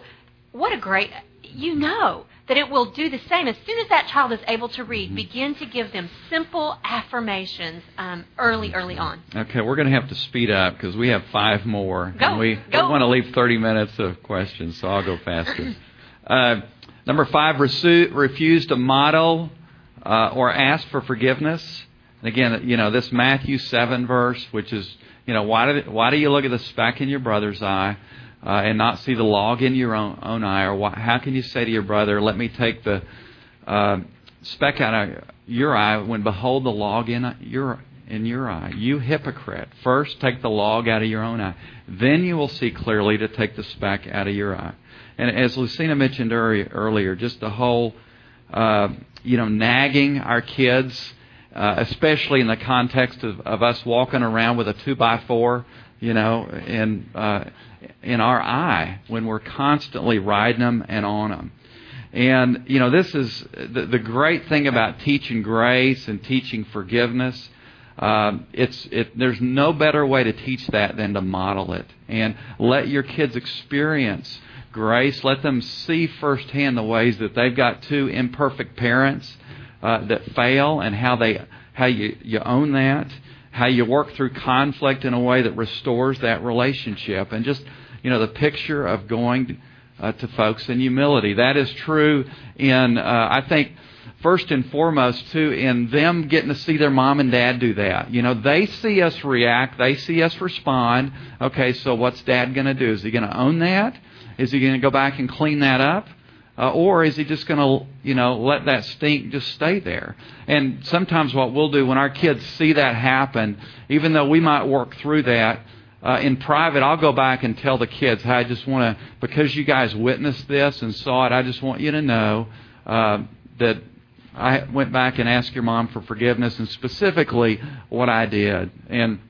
what a great, you know that it will do the same. As soon as that child is able to read, begin to give them simple affirmations um, early, early on. Okay, we're going to have to speed up because we have five more. Go, and we go. want to leave 30 minutes of questions, so I'll go faster. uh, number five, resu- refuse to model uh, or ask for forgiveness. And again, you know, this Matthew 7 verse, which is, you know, why do, why do you look at the speck in your brother's eye? Uh, and not see the log in your own, own eye? Or why, how can you say to your brother, "Let me take the uh, speck out of your eye," when behold the log in your in your eye? You hypocrite! First, take the log out of your own eye, then you will see clearly to take the speck out of your eye. And as Lucina mentioned earlier, just the whole, uh, you know, nagging our kids. Uh, especially in the context of, of us walking around with a two by four, you know, and uh, in our eye when we're constantly riding them and on them. And, you know, this is the, the great thing about teaching grace and teaching forgiveness. Um, it's it, there's no better way to teach that than to model it and let your kids experience grace. Let them see firsthand the ways that they've got two imperfect parents uh, that fail and how they how you you own that how you work through conflict in a way that restores that relationship, and just you know the picture of going uh, to folks in humility. That is true in uh, I think first and foremost too in them getting to see their mom and dad do that. You know they see us react, they see us respond. Okay, so what's dad going to do? Is he going to own that? Is he going to go back and clean that up? Uh, or is he just going to, you know, let that stink just stay there? And sometimes what we'll do when our kids see that happen, even though we might work through that uh, in private, I'll go back and tell the kids, hey, I just want to, because you guys witnessed this and saw it, I just want you to know uh, that I went back and asked your mom for forgiveness and specifically what I did. And,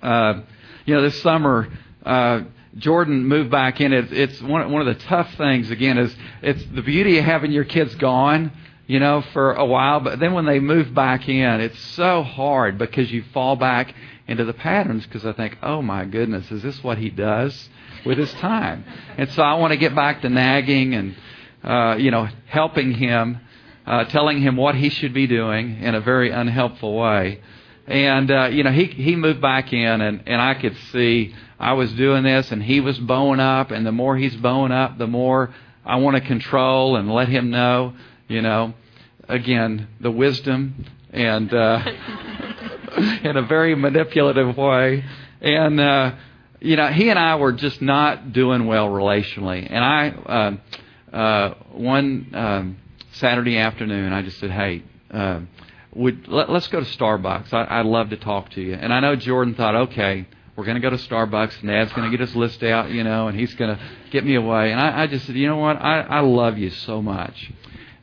uh, you know, this summer, uh, Jordan moved back in. It's, it's one, one of the tough things, again, is it's the beauty of having your kids gone, you know, for a while. But then when they move back in, it's so hard because you fall back into the patterns because I think, oh my goodness, is this what he does with his time? And so I want to get back to nagging and, uh, you know, helping him, uh, telling him what he should be doing in a very unhelpful way. And, uh, you know, he, he moved back in and, and I could see I was doing this and he was bowing up, and the more he's bowing up, the more I want to control and let him know, you know, again, the wisdom and uh, in a very manipulative way. And, uh, you know, he and I were just not doing well relationally. And I, uh, uh, one um, Saturday afternoon, I just said, hey, uh, would let, us go to Starbucks. I, I'd love to talk to you. And I know Jordan thought, okay, we're going to go to Starbucks, and Dad's going to get his list out, you know, and he's going to get me away. And I, I just said, you know what? I, I love you so much.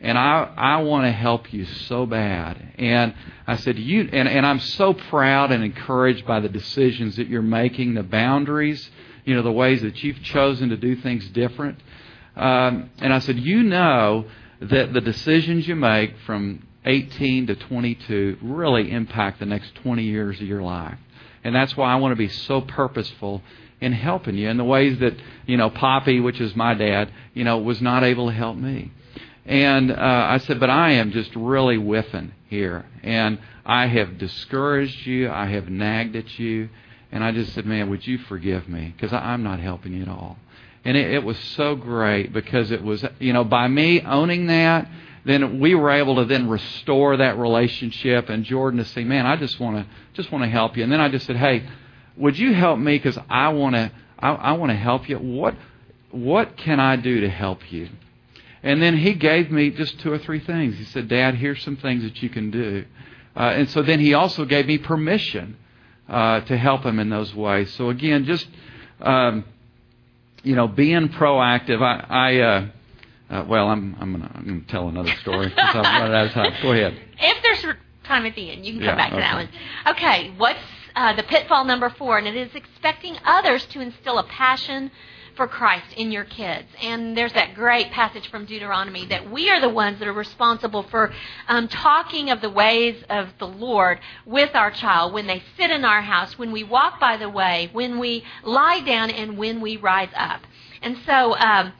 And I, I want to help you so bad. And I said, you, and, and I'm so proud and encouraged by the decisions that you're making, the boundaries, you know, the ways that you've chosen to do things different. Um, and I said, you know that the decisions you make from 18 to 22 really impact the next 20 years of your life. And that's why I want to be so purposeful in helping you in the ways that, you know, Poppy, which is my dad, you know, was not able to help me. And uh, I said, but I am just really whiffing here. And I have discouraged you. I have nagged at you. And I just said, man, would you forgive me? Because I'm not helping you at all. And it, it was so great because it was, you know, by me owning that, then we were able to then restore that relationship. And Jordan to say, man, I just want to just want to help you. And then I just said, hey, would you help me because I want to I, I want to help you. What what can I do to help you? And then he gave me just two or three things. He said, Dad, here's some things that you can do. Uh, and so then he also gave me permission uh, to help him in those ways. So again, just um, you know, being proactive. I, I uh, uh, well, I'm I'm gonna, I'm gonna tell another story. I'm out of time. Go ahead. If there's time at the end, you can come Yeah, back to that one. Okay, what's uh, the pitfall number four? And it is expecting others to instill a passion for Christ in your kids. And there's that great passage from Deuteronomy that we are the ones that are responsible for um, talking of the ways of the Lord with our child when they sit in our house, when we walk by the way, when we lie down, and when we rise up. And so, um,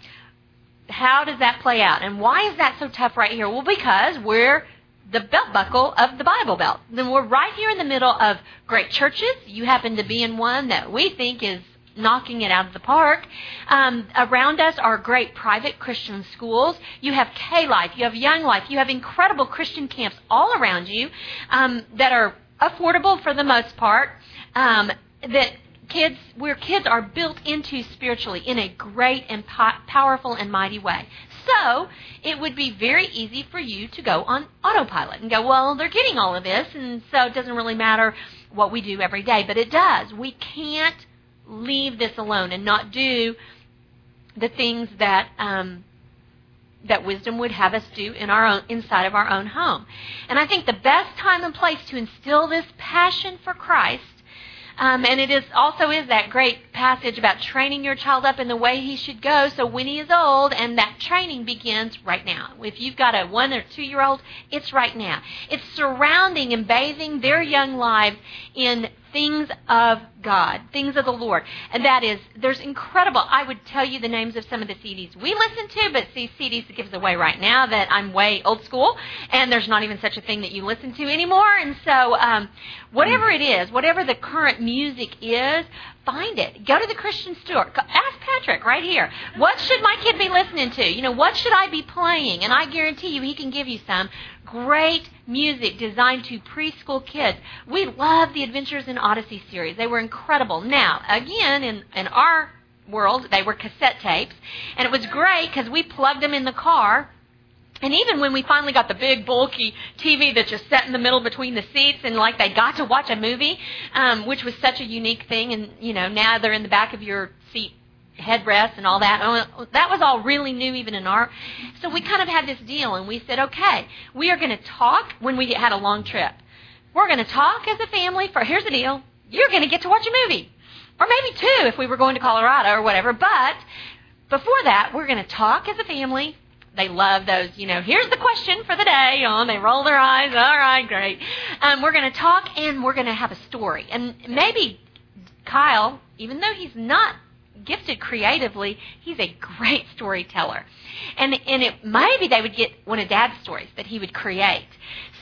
how does that play out? And why is that so tough right here? Well, because we're the belt buckle of the Bible Belt. Then we're right here in the middle of great churches. You happen to be in one that we think is knocking it out of the park. Um, around us are great private Christian schools. You have K Life, you have Young Life, you have incredible Christian camps all around you um, that are affordable for the most part. Um, that kids, where kids are built into spiritually in a great and po- powerful and mighty way. So it would be very easy for you to go on autopilot and go, well, they're getting all of this, and so it doesn't really matter what we do every day. But it does. We can't leave this alone and not do the things that um, that wisdom would have us do in our own inside of our own home. And I think the best time and place to instill this passion for Christ um, and it is also is that great passage about training your child up in the way he should go. So when he is old, and that training begins right now. If you've got a one or two year old, it's right now. It's surrounding and bathing their young lives in things of God, things of the Lord. And that is, there's incredible. I would tell you the names of some of the CDs we listen to, but see CDs gives away right now that I'm way old school, and there's not even such a thing that you listen to anymore. And so, um, whatever it is, whatever the current music is, find it. Go to the Christian store. Ask Patrick right here. What should my kid be listening to? You know, what should I be playing? And I guarantee you, he can give you some great music designed to preschool kids. We love the Adventures in Odyssey series. They were incredible. Now, again, in, in our world, they were cassette tapes, and it was great because we plugged them in the car. And even when we finally got the big bulky TV that just sat in the middle between the seats and like they got to watch a movie, um, which was such a unique thing, and you know now they're in the back of your seat headrest and all that. Oh, That was all really new even in our. So we kind of had this deal, and we said, okay, we are going to talk when we had a long trip. We're going to talk as a family. For here's the deal: you're going to get to watch a movie, or maybe two if we were going to Colorado or whatever. But before that, we're going to talk as a family. They love those, you know, here's the question for the day. Oh, they roll their eyes. All right, great. Um, we're going to talk and we're going to have a story. And maybe Kyle, even though he's not gifted creatively, he's a great storyteller. And and it maybe they would get one of Dad's stories that he would create.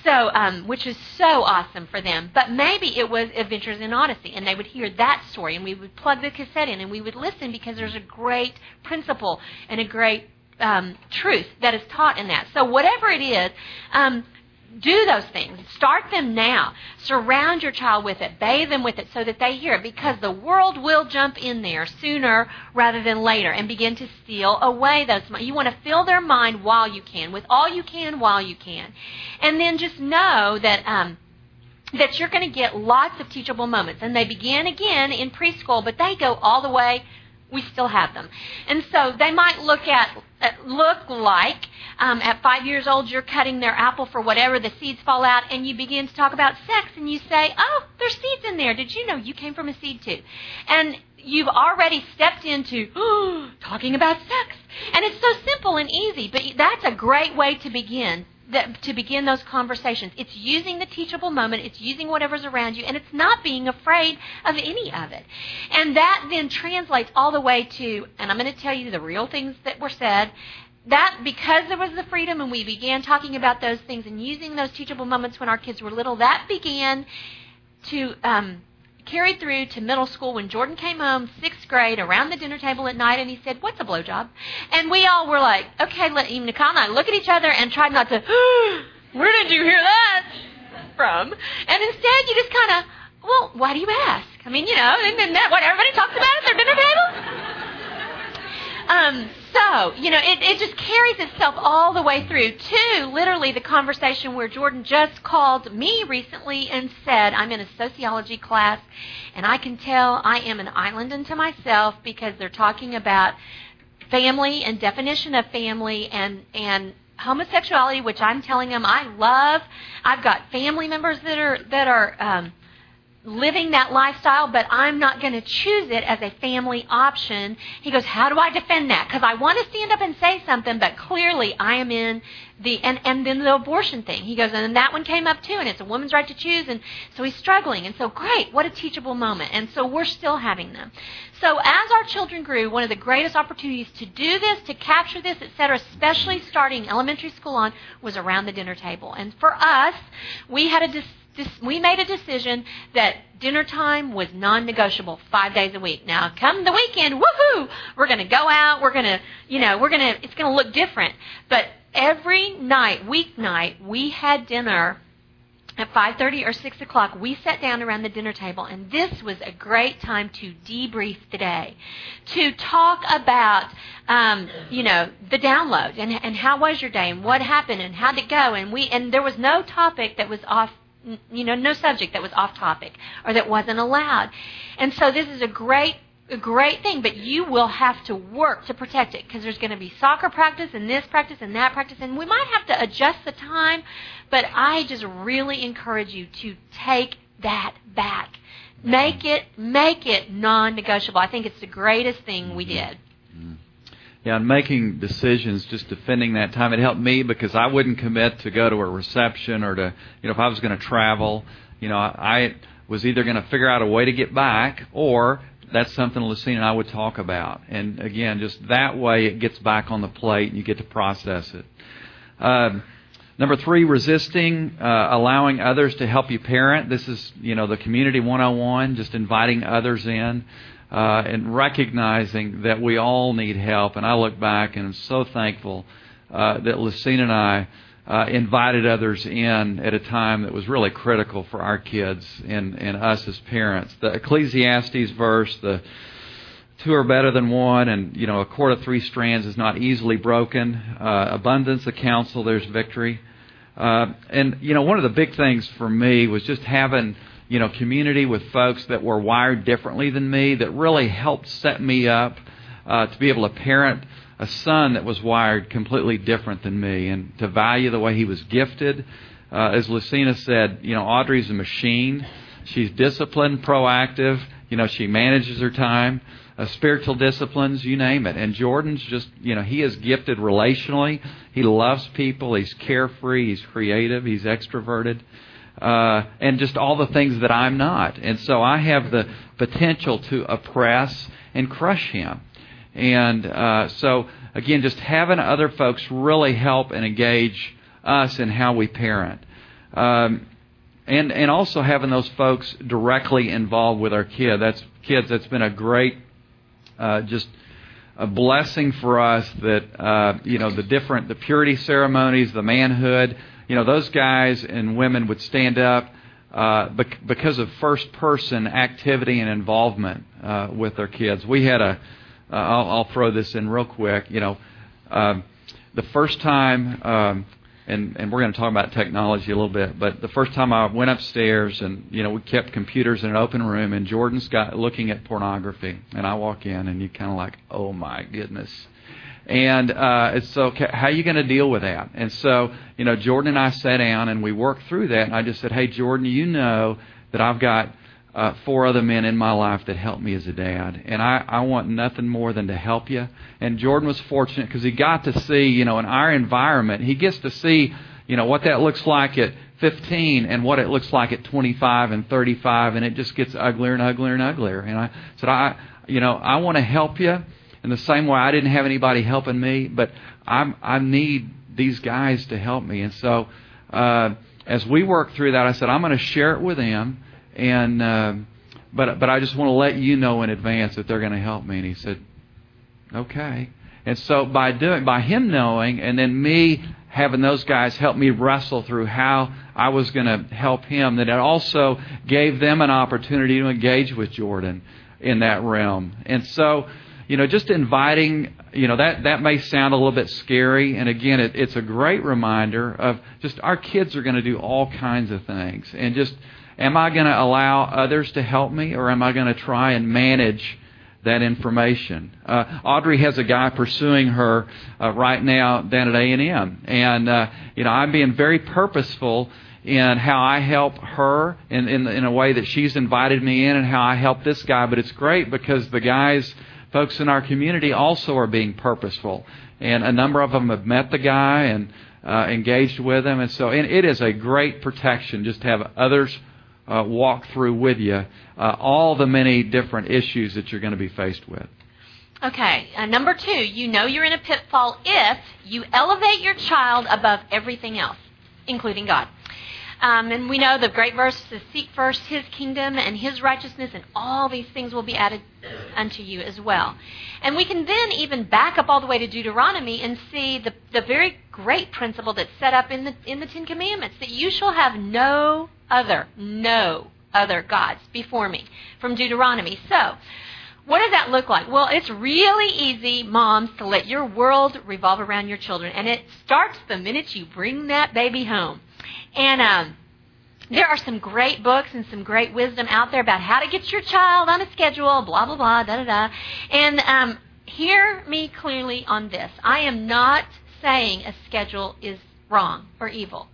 So, um, which is so awesome for them. But maybe it was Adventures in Odyssey, and they would hear that story, and we would plug the cassette in, and we would listen because there's a great principle and a great um, truth that is taught in that. So, whatever it is, um, do those things. Start them now. Surround your child with it. Bathe them with it so that they hear it because the world will jump in there sooner rather than later and begin to steal away those. You want to fill their mind while you can, with all you can while you can. And then just know that. Um, that you're going to get lots of teachable moments. And they begin again in preschool, but they go all the way. We still have them. And so they might look at, at look like um, at five years old you're cutting their apple for whatever, the seeds fall out, and you begin to talk about sex, and you say, oh, there's seeds in there. Did you know you came from a seed too? And you've already stepped into talking about sex. And it's so simple and easy, but that's a great way to begin that, to begin those conversations. It's using the teachable moment, it's using whatever's around you, and it's not being afraid of any of it. And that then translates all the way to, and I'm going to tell you the real things that were said. That because there was the freedom and we began talking about those things and using those teachable moments when our kids were little, that began to um, carry through to middle school when Jordan came home, sixth grade, around the dinner table at night, and he said, "What's a blowjob?" And we all were like, "Okay." Let even Nicole and I look at each other and tried not to. Where did you hear that from? And instead, you just kind of, well, why do you ask? I mean, you know, isn't that what everybody talks about at their dinner table? Um, So, you know, it, it just carries itself all the way through to literally the conversation where Jordan just called me recently and said, I'm in a sociology class and I can tell I am an island unto myself because they're talking about family and definition of family and, and homosexuality, which I'm telling them I love. I've got family members that are, that are, um, living that lifestyle, but I'm not going to choose it as a family option. He goes, How do I defend that? Because I want to stand up and say something, but clearly I am in the, and, and then the abortion thing. He goes, And then that one came up too, and it's a woman's right to choose. And so he's struggling. And so, great, what a teachable moment. And so we're still having them. So as our children grew, one of the greatest opportunities to do this, to capture this, etc., especially starting elementary school on, was around the dinner table. And for us, we had a we made a decision that dinner time was non-negotiable five days a week. Now, come the weekend, woohoo! We're going to go out. We're going to, you know, we're going to. It's going to look different. But every night, weeknight, we had dinner at 5.30 or 6 o'clock we sat down around the dinner table and this was a great time to debrief the day to talk about um, you know the download and, and how was your day and what happened and how did it go and we and there was no topic that was off you know, no subject that was off topic or that wasn't allowed. And so this is a great a great thing, but you will have to work to protect it because there's going to be soccer practice and this practice and that practice, and we might have to adjust the time. But I just really encourage you to take that back. Make it make it non-negotiable. I think it's the greatest thing we did mm-hmm. Mm-hmm. Yeah, and making decisions, just defending that time, it helped me because I wouldn't commit to go to a reception or to, you know, if I was going to travel, you know, I was either going to figure out a way to get back or that's something Lucina and I would talk about. And again, just that way it gets back on the plate and you get to process it. Um, number three, resisting uh, allowing others to help you parent. This is, you know, the community 101, just inviting others in uh, and recognizing that we all need help. And I look back and I'm so thankful uh, that Lucina and I uh, invited others in at a time that was really critical for our kids and, and us as parents. The Ecclesiastes verse, the two are better than one, and you know a cord of three strands is not easily broken. Uh, abundance of counsel, there's victory. Uh, and you know one of the big things for me was just having you know, community with folks that were wired differently than me that really helped set me up uh, to be able to parent a son that was wired completely different than me and to value the way he was gifted. Uh, as Lucina said, you know, Audrey's a machine. She's disciplined, proactive. You know, she manages her time. Uh, spiritual disciplines, you name it. And Jordan's just, you know, he is gifted relationally. He loves people. He's carefree. He's creative. He's extroverted uh, and just all the things that I'm not. And so I have the potential to oppress and crush him. And uh, so, again, just having other folks really help and engage us in how we parent. Um, and, and also having those folks directly involved with our kid. That's kids. That's been a great, uh, just a blessing for us. That uh, you know the different the purity ceremonies, the manhood, you know, those guys and women would stand up uh, because of first person activity and involvement uh, with their kids. We had a, uh, I'll, I'll throw this in real quick. You know, um, the first time, um, and and we're going to talk about technology a little bit, but the first time I went upstairs and you know we kept computers in an open room and Jordan's got looking at pornography and I walk in and you kind of like, oh my goodness and uh, so, how are you going to deal with that? And so, you know, Jordan and I sat down and we worked through that. And I just said, hey, Jordan, you know that I've got uh, four other men in my life that help me as a dad. And I, I want nothing more than to help you. And Jordan was fortunate because he got to see, you know, in our environment, he gets to see, you know, what that looks like at 15 and what it looks like at 25 and 35. And it just gets uglier and uglier and uglier. And I said, I, you know, I want to help you in the same way I didn't have anybody helping me, but I'm, I need these guys to help me. And so uh, as we work through that, I said, I'm going to share it with them. And, uh, but, but I just want to let you know in advance that they're going to help me. And he said, okay. And so by doing, by him knowing, and then me having those guys help me wrestle through how I was going to help him, that it also gave them an opportunity to engage with Jordan in that realm. And so you know, just inviting, you know, that, that may sound a little bit scary. And again, it, it's a great reminder of just our kids are going to do all kinds of things. And just, am I going to allow others to help me or am I going to try and manage that information. Uh, Audrey has a guy pursuing her uh, right now down at A&M, and uh, you know I'm being very purposeful in how I help her in, in in a way that she's invited me in, and how I help this guy. But it's great because the guys, folks in our community, also are being purposeful, and a number of them have met the guy and uh, engaged with him, and so and it is a great protection just to have others uh, walk through with you uh, all the many different issues that you're going to be faced with. Okay, uh, number two, you know you're in a pitfall if you elevate your child above everything else, including God. Um, and we know the great verse is seek first his kingdom and his righteousness, and all these things will be added unto you as well. And we can then even back up all the way to Deuteronomy and see the, the very great principle that's set up in the, in the Ten Commandments that you shall have no other, no other gods before me from Deuteronomy. So, what does that look like? Well, it's really easy, moms, to let your world revolve around your children. And it starts the minute you bring that baby home. And um, there are some great books and some great wisdom out there about how to get your child on a schedule, blah, blah, blah, da, da, da. And um, hear me clearly on this. I am not saying a schedule is wrong or evil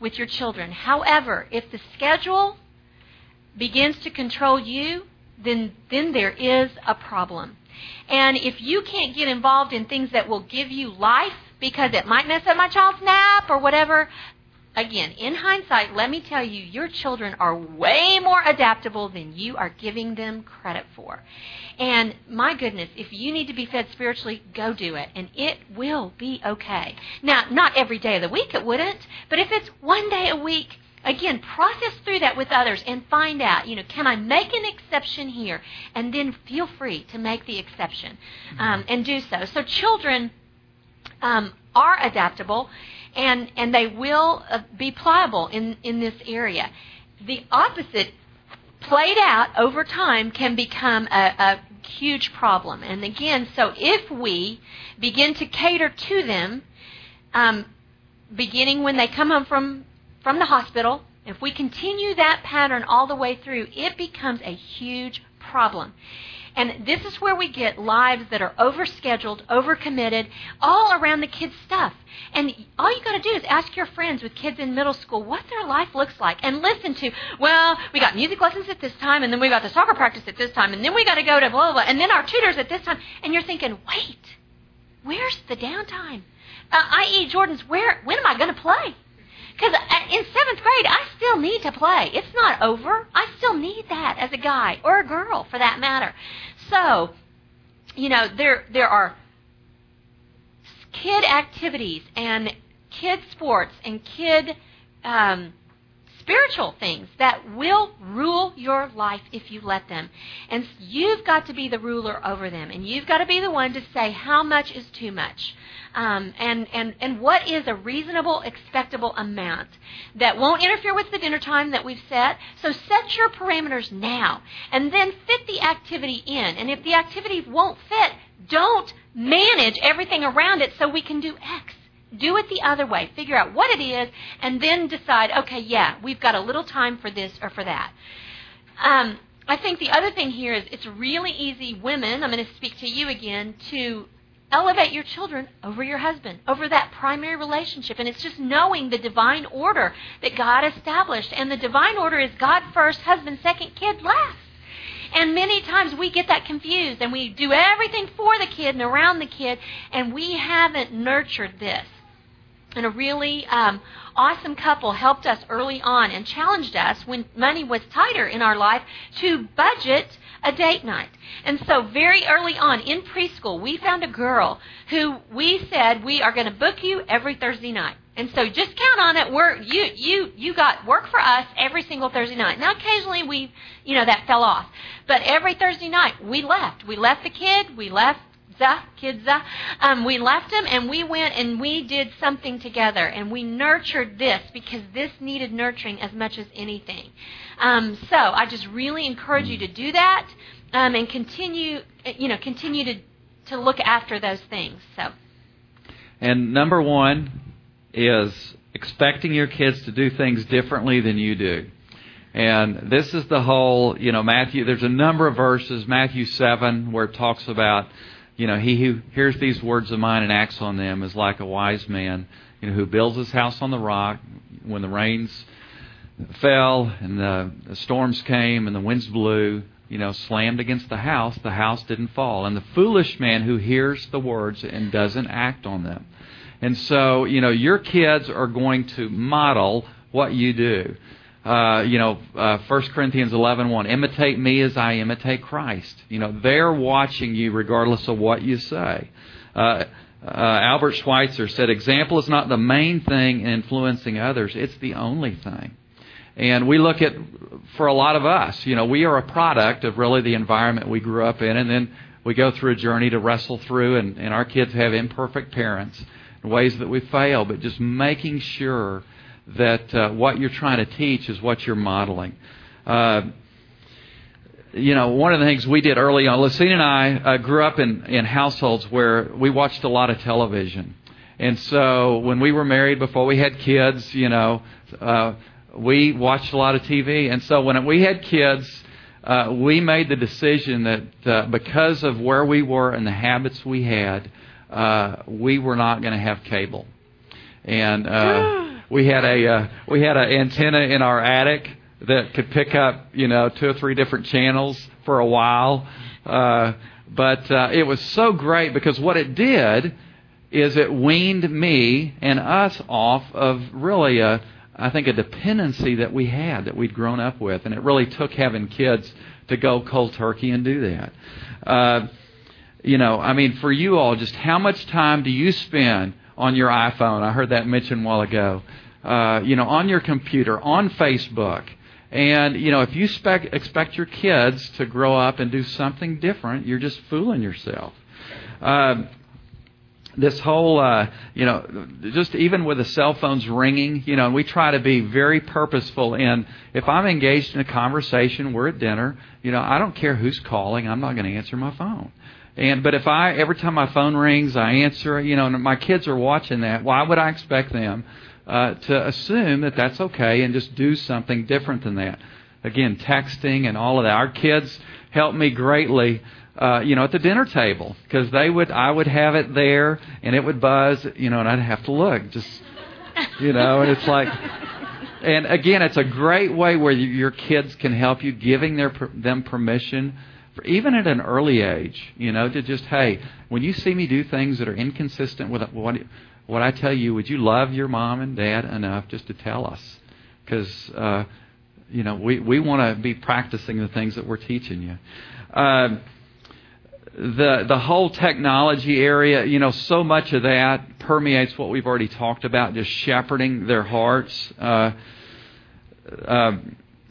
with your children. However, if the schedule begins to control you, then, then there is a problem. And if you can't get involved in things that will give you life because it might mess up my child's nap or whatever, again, in hindsight, let me tell you, your children are way more adaptable than you are giving them credit for. And my goodness, if you need to be fed spiritually, go do it. And it will be okay. Now, not every day of the week it wouldn't, but if it's one day a week, again, process through that with others and find out, you know, can I make an exception here? And then feel free to make the exception um, and do so. So children um, are adaptable and, and they will uh, be pliable in, in this area. The opposite played out over time can become a, a huge problem. And again, so if we begin to cater to them, um, beginning when they come home from from the hospital, if we continue that pattern all the way through, it becomes a huge problem. And this is where we get lives that are overscheduled, overcommitted, all around the kids' stuff. And all you got to do is ask your friends with kids in middle school what their life looks like and listen to, well, we got music lessons at this time, and then we got the soccer practice at this time, and then we got to go to blah, blah, and then our tutors at this time. And you're thinking, wait, where's the downtime? Uh, i.e., Jordan's, where, when am I going to play? Because uh, in seventh grade, I still need to play. It's not over. I still need that as a guy or a girl, for that matter. So, you know, there there are kid activities and kid sports and kid um, spiritual things that will rule your life if you let them. And you've got to be the ruler over them. And you've got to be the one to say how much is too much. Um, and, and, and what is a reasonable, expectable amount that won't interfere with the dinner time that we've set. So set your parameters now and then fit the activity in. And if the activity won't fit, don't manage everything around it so we can do X. Do it the other way. Figure out what it is, and then decide, okay, yeah, we've got a little time for this or for that. Um, I think the other thing here is it's really easy, women, I'm going to speak to you again, to elevate your children over your husband, over that primary relationship. And it's just knowing the divine order that God established. And the divine order is God first, husband second, kid last. And many times we get that confused and we do everything for the kid and around the kid, and we haven't nurtured this. And a really um, awesome couple helped us early on and challenged us when money was tighter in our life to budget a date night. And so, very early on in preschool, we found a girl who we said we are going to book you every Thursday night. And so, just count on it. We're you you you got work for us every single Thursday night. Now, occasionally we, you know, that fell off, but every Thursday night we left. We left the kid. We left Kidza, Kidza. Um, we left them and we went and we did something together and we nurtured this because this needed nurturing as much as anything. Um, so I just really encourage you to do that um, and continue, you know, continue to to look after those things. So. And number one is expecting your kids to do things differently than you do. And this is the whole, you know, Matthew, there's a number of verses, Matthew 7, where it talks about, you know, he who hears these words of mine and acts on them is like a wise man, you know, who builds his house on the rock. When the rains fell and the, storms came and the winds blew, you know, slammed against the house, the house didn't fall. And the foolish man who hears the words and doesn't act on them. And so, you know, your kids are going to model what you do. Uh, you know, uh, 1 Corinthians 11, 1, imitate me as I imitate Christ. You know, they're watching you regardless of what you say. Uh, uh, Albert Schweitzer said, example is not the main thing in influencing others, it's the only thing. And we look at, for a lot of us, you know, we are a product of really the environment we grew up in, and then we go through a journey to wrestle through, and, and our kids have imperfect parents, in ways that we fail, but just making sure that uh, what you're trying to teach is what you're modeling. Uh, you know, one of the things we did early on, Lucina and I uh, grew up in, in households where we watched a lot of television. And so when we were married, before we had kids, you know, uh, we watched a lot of TV. And so when we had kids, uh, we made the decision that uh, because of where we were and the habits we had, uh, we were not going to have cable. And uh, we had a uh, we had an antenna in our attic that could pick up you know two or three different channels for a while. Uh, but uh, it was so great because what it did is it weaned me and us off of really a I think a dependency that we had that we'd grown up with, and it really took having kids to go cold turkey and do that. Uh, you know, I mean, for you all, just how much time do you spend on your iPhone? I heard that mentioned a while ago. Uh, you know, on your computer, on Facebook. And, you know, if you spec- expect your kids to grow up and do something different, you're just fooling yourself. Uh, this whole, uh, you know, just even with the cell phones ringing, you know, and we try to be very purposeful in if I'm engaged in a conversation, we're at dinner, you know, I don't care who's calling, I'm not going to answer my phone. And but if I every time my phone rings, I answer, you know, and my kids are watching that, why would I expect them uh, to assume that that's okay and just do something different than that? Again, texting and all of that. Our kids help me greatly uh, you know, at the dinner table because they would, I would have it there and it would buzz, you know, and I'd have to look, just, you know, and it's like, and again, it's a great way where your kids can help you, giving their them permission, even at an early age, you know, to just, hey, when you see me do things that are inconsistent with what what I tell you, would you love your mom and dad enough just to tell us? Because uh, you know, we we want to be practicing the things that we're teaching you. Uh, the the whole technology area, you know, so much of that permeates what we've already talked about, just shepherding their hearts. Uh, uh,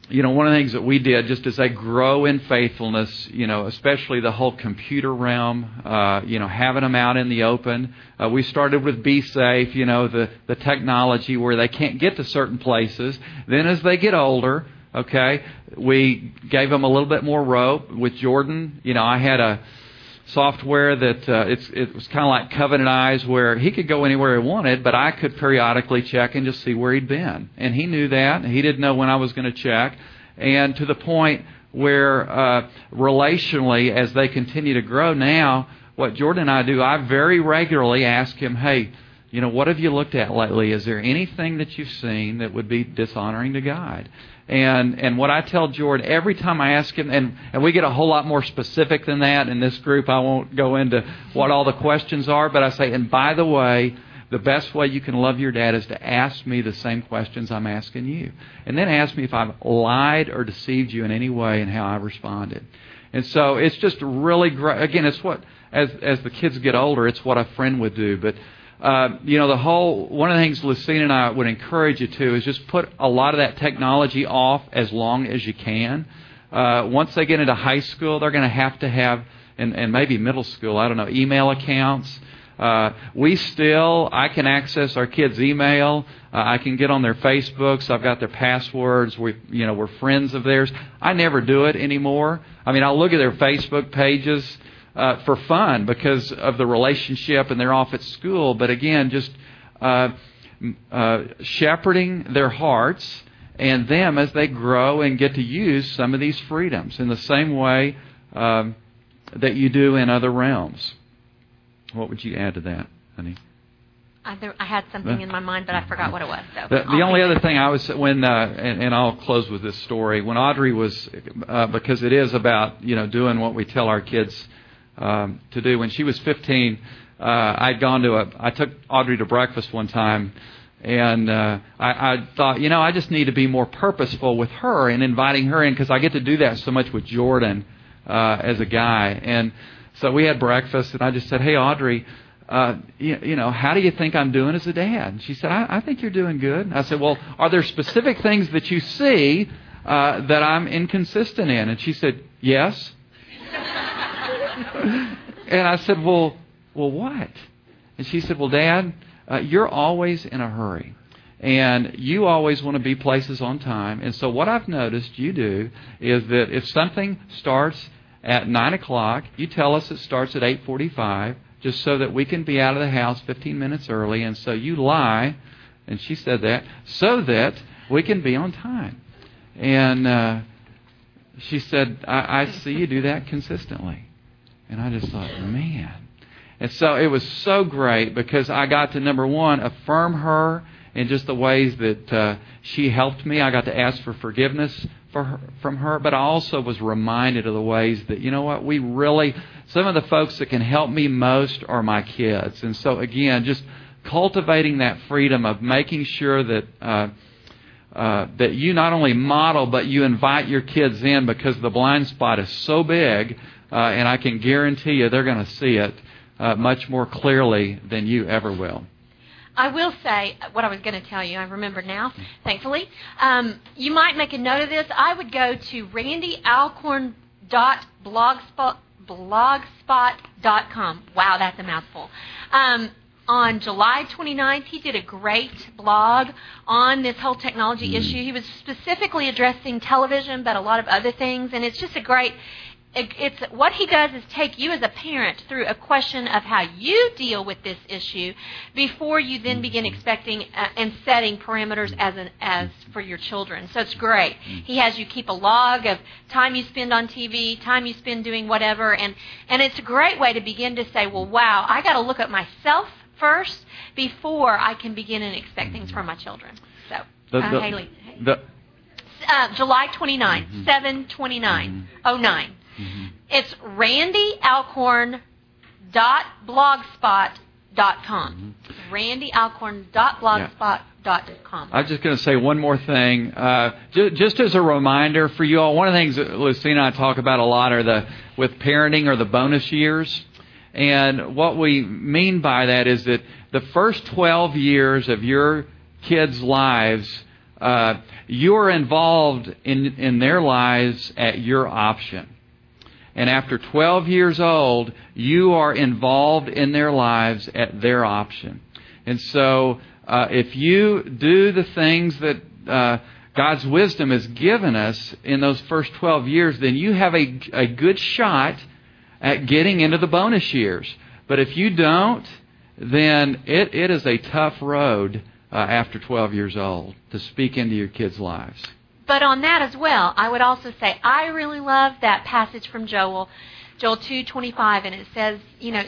you know, one of the things that we did just as they grow in faithfulness, you know, especially the whole computer realm, uh, you know, having them out in the open. Uh, we started with Be Safe, you know, the, the technology where they can't get to certain places. Then as they get older, okay, we gave them a little bit more rope. With Jordan, you know, I had a, software that uh, it's, it was kind of like Covenant Eyes, where he could go anywhere he wanted, but I could periodically check and just see where he'd been. And he knew that. He didn't know when I was going to check. And to the point where uh, relationally, as they continue to grow now, what Jordan and I do, I very regularly ask him, hey, you know, what have you looked at lately? Is there anything that you've seen that would be dishonoring to God? And and what I tell Jordan every time I ask him, and, and we get a whole lot more specific than that in this group. I won't go into what all the questions are, but I say, and by the way, the best way you can love your dad is to ask me the same questions I'm asking you. And then ask me if I've lied or deceived you in any way and how I responded. And so it's just really great. Again, it's what, as, as the kids get older, it's what a friend would do. But uh, you know, the whole one of the things Lucina and I would encourage you to is just put a lot of that technology off as long as you can. Uh, once they get into high school, they're going to have to have, and, and maybe middle school, I don't know, email accounts. Uh, we still, I can access our kids' email. Uh, I can get on their Facebooks. I've got their passwords. We, you know, we're friends of theirs. I never do it anymore. I mean, I'll look at their Facebook pages uh, for fun because of the relationship and they're off at school. But again, just uh, uh, shepherding their hearts and them as they grow and get to use some of these freedoms in the same way um, that you do in other realms. What would you add to that, honey? I, had something in my mind, but I forgot what it was. So the, the only other thing I was when, uh, and, and I'll close with this story. When Audrey was, uh, because it is about you know doing what we tell our kids um, to do. When she was 15, uh, I'd gone to a, I took Audrey to breakfast one time, and uh, I, I thought, you know, I just need to be more purposeful with her and inviting her in because I get to do that so much with Jordan uh, as a guy. And so we had breakfast, and I just said, hey, Audrey uh, you, you, know, how do you think I'm doing as a dad? And she said, I, I think you're doing good. I said, well, are there specific things that you see uh, that I'm inconsistent in? And she said, yes. And I said, well, well, what? And she said, well, Dad, uh, you're always in a hurry. And you always want to be places on time. And so what I've noticed you do is that if something starts at 9 o'clock, you tell us it starts at 845 just so that we can be out of the house 15 minutes early. And so you lie, and she said that, so that we can be on time. And uh, she said, I, I see you do that consistently. And I just thought, man. And so it was so great because I got to, number one, affirm her in just the ways that uh, she helped me. I got to ask for forgiveness for her, from her, but I also was reminded of the ways that, you know what, we really, some of the folks that can help me most are my kids. And so, again, just cultivating that freedom of making sure that. Uh, uh, that you not only model, but you invite your kids in because the blind spot is so big, uh, and I can guarantee you they're going to see it uh, much more clearly than you ever will. I will say what I was going to tell you. I remember now, thankfully. Um, you might make a note of this. I would go to randyalcorn.blogspot.com. Wow, that's a mouthful. Um, on July 29th, he did a great blog on this whole technology mm. issue. He was specifically addressing television, but a lot of other things, and it's just a great it's what he does is take you as a parent through a question of how you deal with this issue before you then begin mm-hmm. expecting uh, and setting parameters as an as for your children. So it's great. Mm-hmm. He has you keep a log of time you spend on TV, time you spend doing whatever, and and it's a great way to begin to say, well, wow, I got to look at myself first before I can begin and expect things from my children. So, the, uh, the, Haley. The, uh, July 29, mm-hmm. 7 29, mm-hmm. 09. Mm-hmm. It's randyalcorn.blogspot.com. Mm-hmm. randyalcorn.blogspot.com. I was just going to say one more thing. Uh, just, just as a reminder for you all, one of the things that Lucina and I talk about a lot are the with parenting or the bonus years. And what we mean by that is that the first 12 years of your kids' lives, uh, you're involved in, in their lives at your option and after 12 years old, you are involved in their lives at their option. And so, uh, if you do the things that uh, God's wisdom has given us in those first 12 years, then you have a, a good shot at getting into the bonus years. But if you don't, then it, it is a tough road uh, after 12 years old to speak into your kids' lives. But on that as well, I would also say I really love that passage from Joel, Joel 2:25 and it says, you know,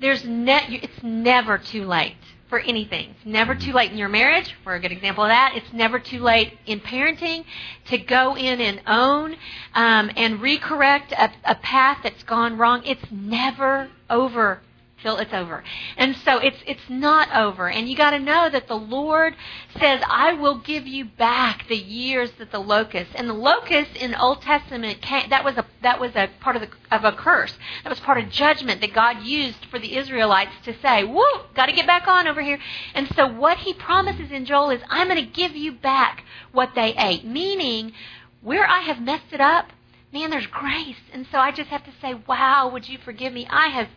there's ne- it's never too late for anything. It's never too late in your marriage, for a good example of that. It's never too late in parenting to go in and own um, and recorrect a, a path that's gone wrong. It's never over till it's over. And so it's it's not over. And you got to know that the Lord says, "I will give you back the years that the locust." And the locust in Old Testament came, that was a that was a part of the of a curse. That was part of judgment that God used for the Israelites to say, "Woo, got to get back on over here." And so what he promises in Joel is, "I'm going to give you back what they ate." Meaning, where I have messed it up, man, there's grace. And so I just have to say, "Wow, would you forgive me? I have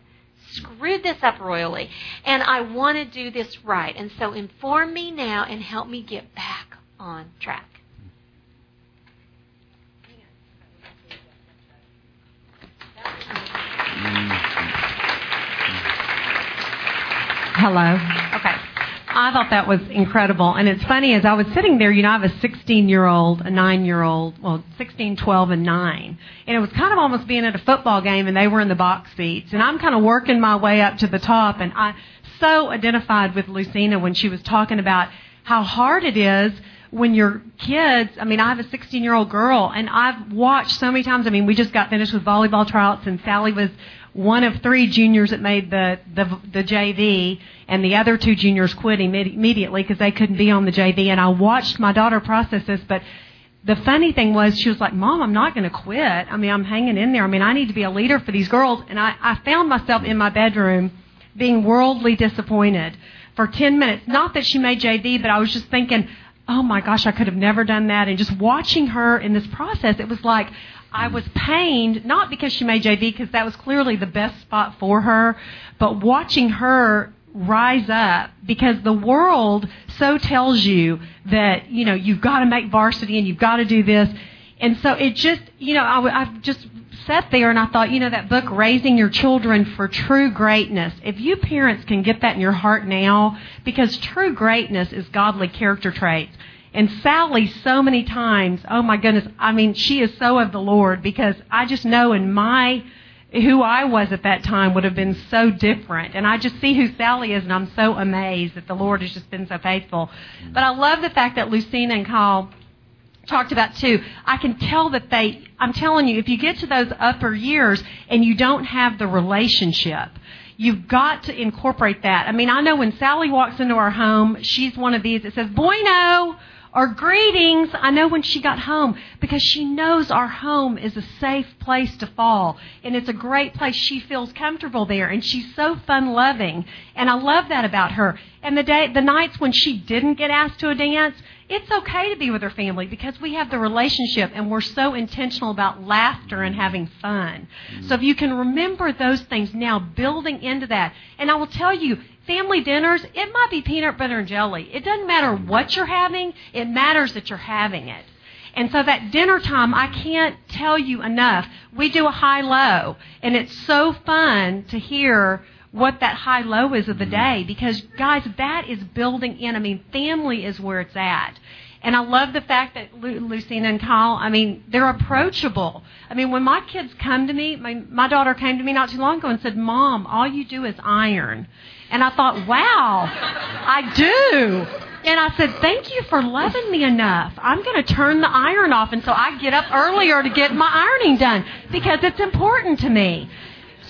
screwed this up royally, and I want to do this right. And so inform me now and help me get back on track. Hello. I thought that was incredible. And it's funny, as I was sitting there, you know, I have a 16 year old, a 9 year old, well, 16, 12, and 9. And it was kind of almost being at a football game and they were in the box seats. And I'm kind of working my way up to the top. And I so identified with Lucina when she was talking about how hard it is when your kids, I mean, I have a 16 year old girl and I've watched so many times. I mean, we just got finished with volleyball tryouts and Sally was one of three juniors that made the the, the JV, and the other two juniors quit immediately because they couldn't be on the JV. And I watched my daughter process this, but the funny thing was she was like, "Mom, I'm not going to quit. I mean, I'm hanging in there. I mean, I need to be a leader for these girls." And I, I found myself in my bedroom being worldly disappointed for 10 minutes. Not that she made JV, but I was just thinking, oh my gosh, I could have never done that. And just watching her in this process, it was like I was pained, not because she made JV, because that was clearly the best spot for her, but watching her rise up because the world so tells you that, you know, you've got to make varsity and you've got to do this. And so it just, you know, I, I've just sat there and I thought, you know, that book, Raising Your Children for True Greatness, if you parents can get that in your heart now, because true greatness is godly character traits. And Sally, so many times, oh my goodness, I mean, she is so of the Lord because I just know in my, who I was at that time would have been so different. And I just see who Sally is and I'm so amazed that the Lord has just been so faithful. But I love the fact that Lucina and Kyle talked about too. I can tell that they, I'm telling you, if you get to those upper years and you don't have the relationship, You've got to incorporate that. I mean, I know when Sally walks into our home, she's one of these that says, Bueno, or greetings. I know when she got home because she knows our home is a safe place to fall and it's a great place. She feels comfortable there and she's so fun loving. And I love that about her. And the day, the nights when she didn't get asked to a dance, it's okay to be with her family because we have the relationship and we're so intentional about laughter and having fun. Mm-hmm. So if you can remember those things now, building into that, and I will tell you, family dinners, it might be peanut butter and jelly. It doesn't matter mm-hmm. what you're having, it matters that you're having it. And so that dinner time, I can't tell you enough. We do a high low, and it's so fun to hear what that high low is of the mm-hmm. day because, guys, that is building in. I mean, family is where it's at. And I love the fact that Lu- Lucina and Kyle, I mean, they're approachable. I mean, when my kids come to me, my, my daughter came to me not too long ago and said, Mom, all you do is iron. And I thought, wow, I do. And I said, thank you for loving me enough. I'm going to turn the iron off. And so I get up earlier to get my ironing done because it's important to me.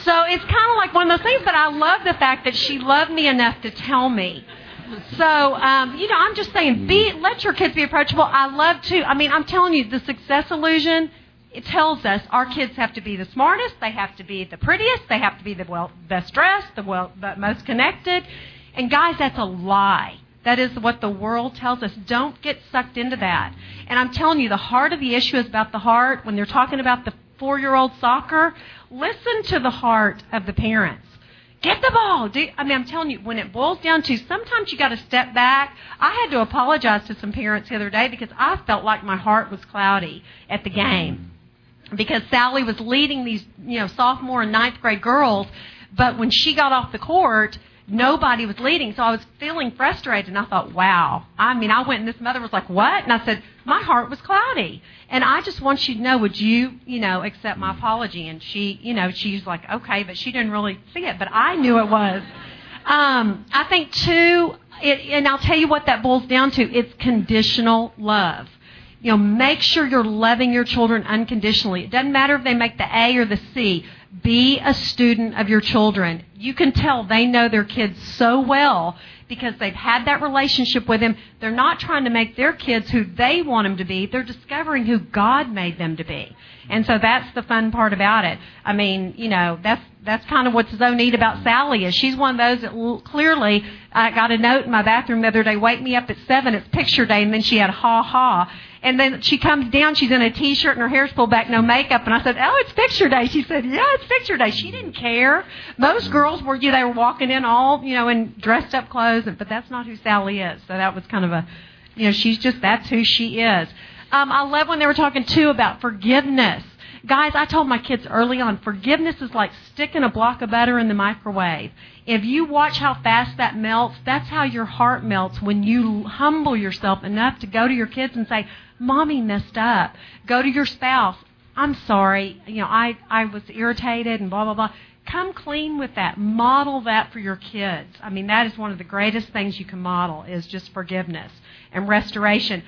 So it's kind of like one of those things, but I love the fact that she loved me enough to tell me. So, um, you know, I'm just saying, be let your kids be approachable. I love to. I mean, I'm telling you, the success illusion it tells us our kids have to be the smartest, they have to be the prettiest, they have to be the well best dressed, the well the most connected. And guys, that's a lie. That is what the world tells us. Don't get sucked into that. And I'm telling you, the heart of the issue is about the heart. When they're talking about the four year old soccer, listen to the heart of the parents. Get the ball. Do, I mean, I'm telling you, when it boils down to sometimes you got to step back. I had to apologize to some parents the other day because I felt like my heart was cloudy at the game because Sally was leading these, you know, sophomore and ninth grade girls, but when she got off the court, nobody was leading. So I was feeling frustrated and I thought, wow. I mean, I went and this mother was like, what? And I said, my heart was cloudy. And I just want you to know, would you, you know, accept my apology? And she, you know, she's like, okay, but she didn't really see it, but I knew it was. Um, I think too, it, and I'll tell you what that boils down to. It's conditional love you know, make sure you're loving your children unconditionally. It doesn't matter if they make the A or the C. Be a student of your children. You can tell they know their kids so well because they've had that relationship with them. They're not trying to make their kids who they want them to be. They're discovering who God made them to be. And so that's the fun part about it. I mean, you know, that's that's kind of what's so neat about Sally is she's one of those that clearly I got a note in my bathroom the other day, wake me up at seven, it's picture day, and then she had ha ha. And then she comes down, she's in a t-shirt and her hair's pulled back, no makeup. And I said, oh, it's picture day. She said, yeah, it's picture day. She didn't care. Most girls were, you know, they were walking in all, you know, in dressed up clothes, but that's not who Sally is. So that was kind of a, you know, she's just, that's who she is. Um, I love when they were talking too about forgiveness Guys, I told my kids early on, forgiveness is like sticking a block of butter in the microwave. If you watch how fast that melts, that's how your heart melts when you humble yourself enough to go to your kids and say, Mommy messed up. Go to your spouse. I'm sorry. You know, I, I was irritated and blah, blah, blah. Come clean with that. Model that for your kids. I mean, that is one of the greatest things you can model is just forgiveness and restoration.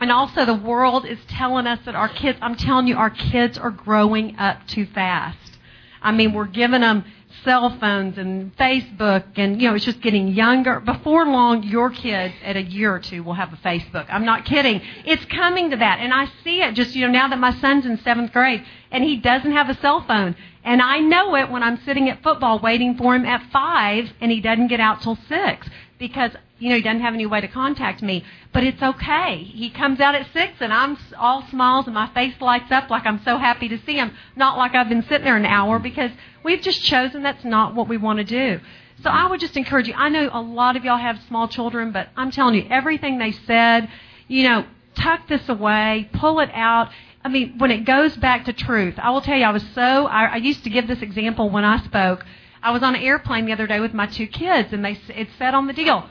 And also, the world is telling us that our kids, I'm telling you, our kids are growing up too fast. I mean, we're giving them cell phones and Facebook, and you know, it's just getting younger. Before long, your kids at a year or two will have a Facebook. I'm not kidding. It's coming to that, and I see it just you know now that my son's in seventh grade and he doesn't have a cell phone, and I know it when I'm sitting at football waiting for him at five, and he doesn't get out till six because you know, he doesn't have any way to contact me, but it's okay. He comes out at six and I'm all smiles and my face lights up like I'm so happy to see him. Not like I've been sitting there an hour because we've just chosen that's not what we want to do. So I would just encourage you. I know a lot of y'all have small children, but I'm telling you, everything they said, you know, tuck this away, pull it out. I mean, when it goes back to truth, I will tell you, I was so, I, I used to give this example when I spoke. I was on an airplane the other day with my two kids, and they it said on the deal,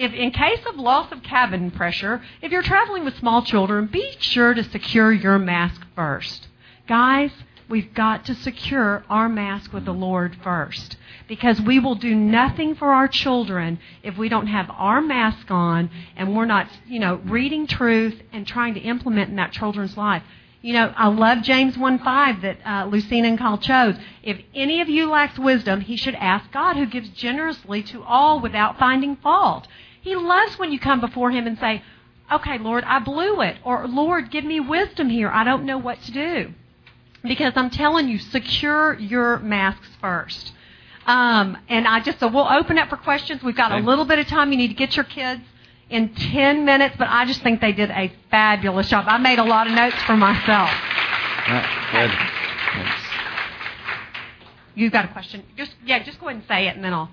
if in case of loss of cabin pressure, if you're traveling with small children, be sure to secure your mask first. Guys, we've got to secure our mask with the Lord first. Because we will do nothing for our children if we don't have our mask on and we're not, you know, reading truth and trying to implement in that children's life. You know, I love James 1.5 that uh, Lucina and Kyle chose. If any of you lacks wisdom, he should ask God, who gives generously to all without finding fault. He loves when you come before Him and say, okay, Lord, I blew it. Or, Lord, give me wisdom here. I don't know what to do. Because I'm telling you, secure your masks first. Um, and I just, so we'll open up for questions. We've got a little bit of time. You need to get your kids in 10 minutes, but I just think they did a fabulous job. I made a lot of notes for myself. good. Thanks. You've got a question? Just, yeah, just go ahead and say it and then I'll.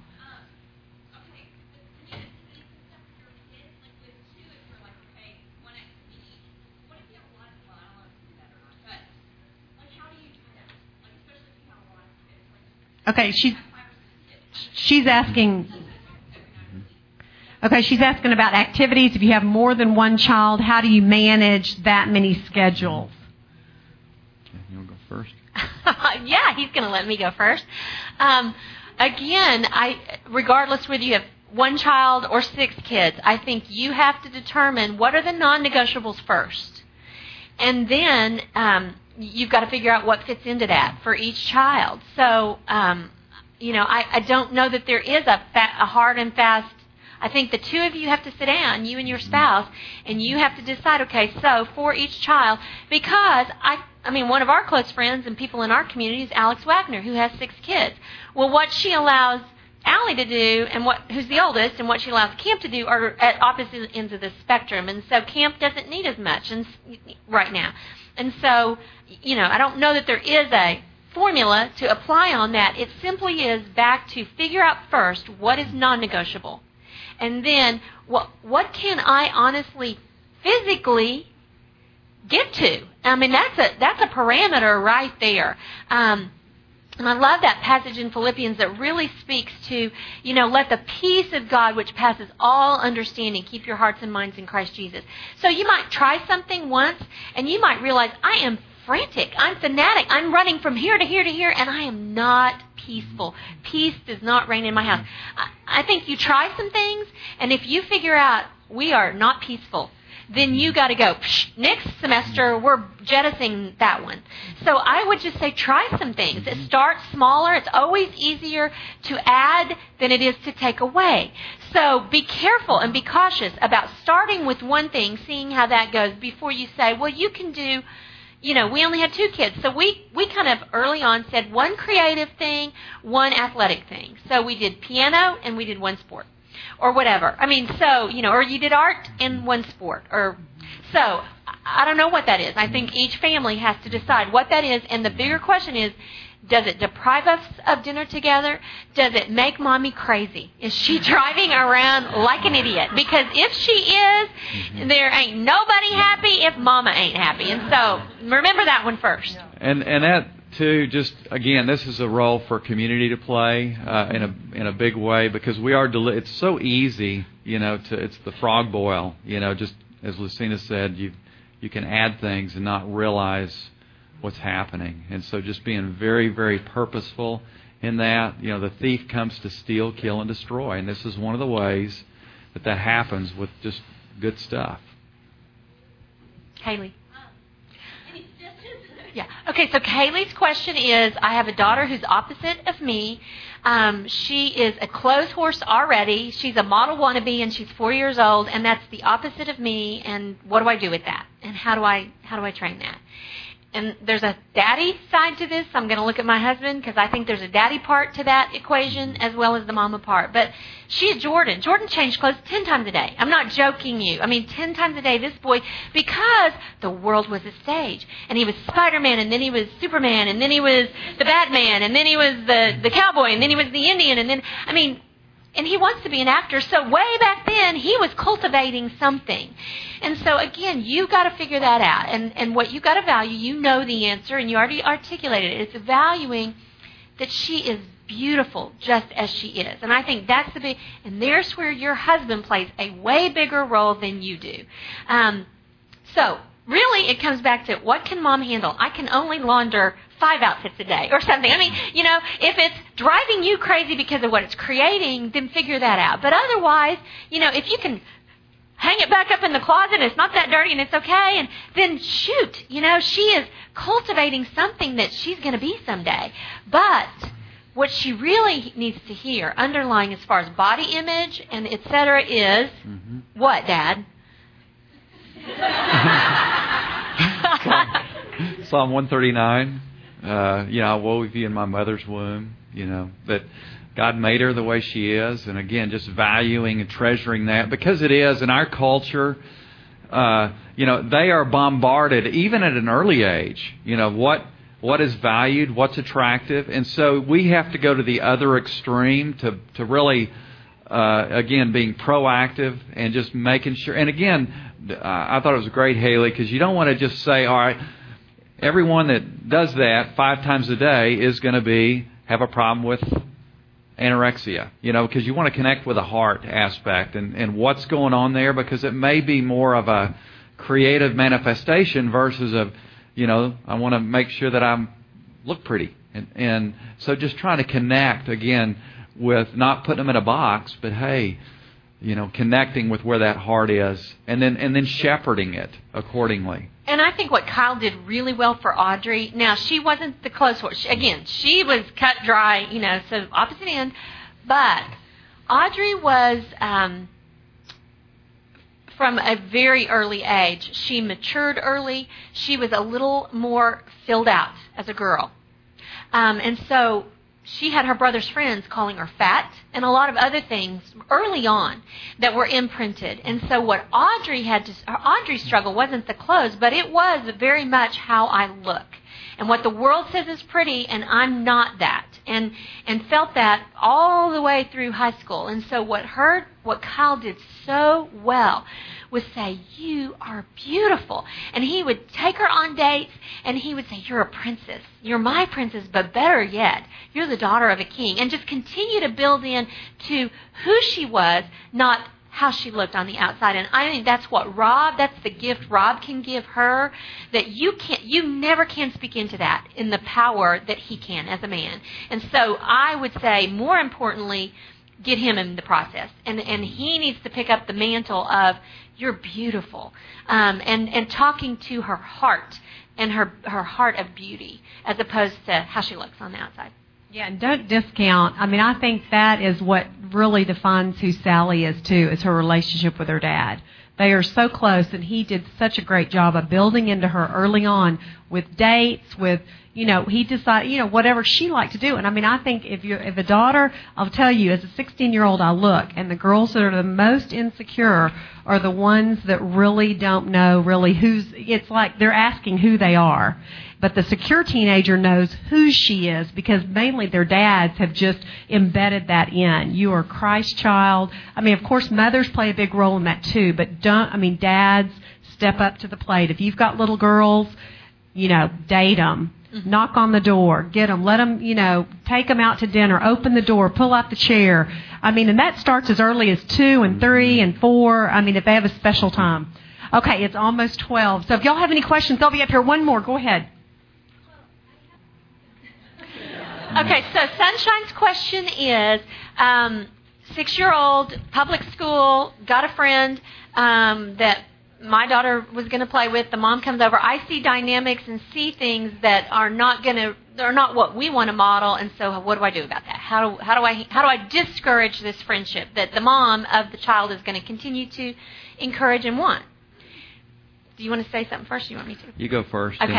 Okay, she's she's asking. Okay, she's asking about activities. If you have more than one child, how do you manage that many schedules? Okay, you'll go first. yeah, he's going to let me go first. Um, again, I regardless whether you have one child or six kids, I think you have to determine what are the non-negotiables first, and then um, you've got to figure out what fits into that for each child. So, um, you know, I, I don't know that there is a, fa- a hard and fast. I think the two of you have to sit down, you and your spouse, and you have to decide. Okay, so for each child, because I, I mean, one of our close friends and people in our community is Alex Wagner, who has six kids. Well, what she allows Allie to do, and what who's the oldest, and what she allows Camp to do are at opposite ends of the spectrum, and so Camp doesn't need as much, and right now, and so you know, I don't know that there is a formula to apply on that. It simply is back to figure out first what is non-negotiable, and then what what can I honestly, physically get to. I mean, that's a that's a parameter right there. Um, and I love that passage in Philippians that really speaks to, you know, let the peace of God, which passes all understanding, keep your hearts and minds in Christ Jesus. So you might try something once, and you might realize, I am frantic. I'm fanatic. I'm running from here to here to here, and I am not peaceful. Peace does not reign in my house. I, I think you try some things, and if you figure out we are not peaceful, then you got to go. Psh, next semester, we're jettisoning that one. So I would just say try some things. It mm-hmm. starts smaller. It's always easier to add than it is to take away. So be careful and be cautious about starting with one thing, seeing how that goes before you say, well, you can do you know, we only had two kids. So we, we kind of early on said one creative thing, one athletic thing. So we did piano and we did one sport. Or whatever. I mean, so, you know, or you did art in one sport. Or so I don't know what that is. I think each family has to decide what that is. And the bigger question is, Does it deprive us of dinner together? Does it make mommy crazy? Is she driving around like an idiot? Because if she is, mm-hmm. there ain't nobody happy if mama ain't happy. And so remember that one first. And and that too, just again, this is a role for community to play uh, in a in a big way because we are. Deli- it's so easy, you know. To it's the frog boil, you know. Just as Lucina said, you you can add things and not realize what's happening. And so just being very, very purposeful in that. You know, the thief comes to steal, kill, and destroy. And this is one of the ways that that happens with just good stuff. Haley. Yeah. Okay, so Kaylee's question is I have a daughter who's opposite of me. Um, she is a clothes horse already. She's a model wannabe and she's four years old, and that's the opposite of me. And what do I do with that? And how do I how do I train that? And there's a daddy side to this. I'm going to look at my husband because I think there's a daddy part to that equation as well as the mama part. But she's Jordan. Jordan changed clothes 10 times a day. I'm not joking you. I mean, 10 times a day, this boy, because the world was a stage. And he was Spider-Man, and then he was Superman, and then he was the Batman, and then he was the, the cowboy, and then he was the Indian, and then, I mean, and he wants to be an actor. So way back then, he was cultivating something. And so again, you got to figure that out. And and what you got to value, you know the answer, and you already articulated it. It's valuing that she is beautiful just as she is. And I think that's the big. And there's where your husband plays a way bigger role than you do. Um, so really, it comes back to what can mom handle? I can only launder five outfits a day or something. I mean, you know, if it's driving you crazy because of what it's creating, then figure that out. But otherwise, you know, if you can hang it back up in the closet it's not that dirty and it's okay, and then shoot, you know, she is cultivating something that she's going to be someday. But what she really needs to hear, underlying as far as body image and etc., is mm-hmm. what, Dad? Psalm 139 uh, you know, I wove you in my mother's womb, you know, that God made her the way she is. And again, just valuing and treasuring that because it is in our culture, uh, you know, they are bombarded even at an early age, you know, what, what is valued, what's attractive. And so we have to go to the other extreme to, to really, uh, again, being proactive and just making sure. And again, I thought it was great, Haley, because you don't want to just say, all right, everyone that does that five times a day is going to be have a problem with anorexia, you know, because you want to connect with the heart aspect and, and what's going on there because it may be more of a creative manifestation versus a, you know, I want to make sure that I look pretty. And, and so just trying to connect again with not putting them in a box, but hey, you know, connecting with where that heart is and then, and then shepherding it accordingly. And I think what Kyle did really well for Audrey. Now she wasn't the close horse. Again, she was cut dry, you know, so opposite end. But Audrey was um, from a very early age. She matured early. She was a little more filled out as a girl, um, and so she had her brother's friends calling her fat and a lot of other things early on that were imprinted. And so what Audrey had to Audrey's struggle wasn't the clothes, but it was very much how I look. And what the world says is pretty and I'm not that. And and felt that all the way through high school. And so what her what Kyle did so well was say, You are beautiful. And he would take her on dates and he would say, You're a princess. You're my princess, but better yet, you're the daughter of a king. And just continue to build in to who she was, not how she looked on the outside. And I think that's what Rob, that's the gift Rob can give her that you can't, you never can speak into that in the power that he can as a man. And so I would say more importantly, get him in the process. And, and he needs to pick up the mantle of you're beautiful. Um, and, and talking to her heart and her, her heart of beauty as opposed to how she looks on the outside. Yeah, and don't discount. I mean, I think that is what really defines who Sally is too, is her relationship with her dad. They are so close, and he did such a great job of building into her early on with dates, with you know, he decided, you know, whatever she liked to do. And I mean, I think if you if a daughter, I'll tell you, as a 16 year old, I look, and the girls that are the most insecure are the ones that really don't know really who's. It's like they're asking who they are. But the secure teenager knows who she is because mainly their dads have just embedded that in. You are Christ child. I mean, of course, mothers play a big role in that too, but don't, I mean, dads step up to the plate. If you've got little girls, you know, date them. Mm-hmm. Knock on the door, get them, let them, you know, take them out to dinner, open the door, pull out the chair. I mean, and that starts as early as two and three and four. I mean, if they have a special time. Okay, it's almost 12. So if y'all have any questions, they'll be up here. One more. Go ahead. Okay, so Sunshine's question is um, six year old, public school, got a friend um, that my daughter was going to play with. The mom comes over. I see dynamics and see things that are not going to, they're not what we want to model. And so, what do I do about that? How do, how do I, how do I discourage this friendship that the mom of the child is going to continue to encourage and want? Do you want to say something first? Or you want me to? You go first. Okay.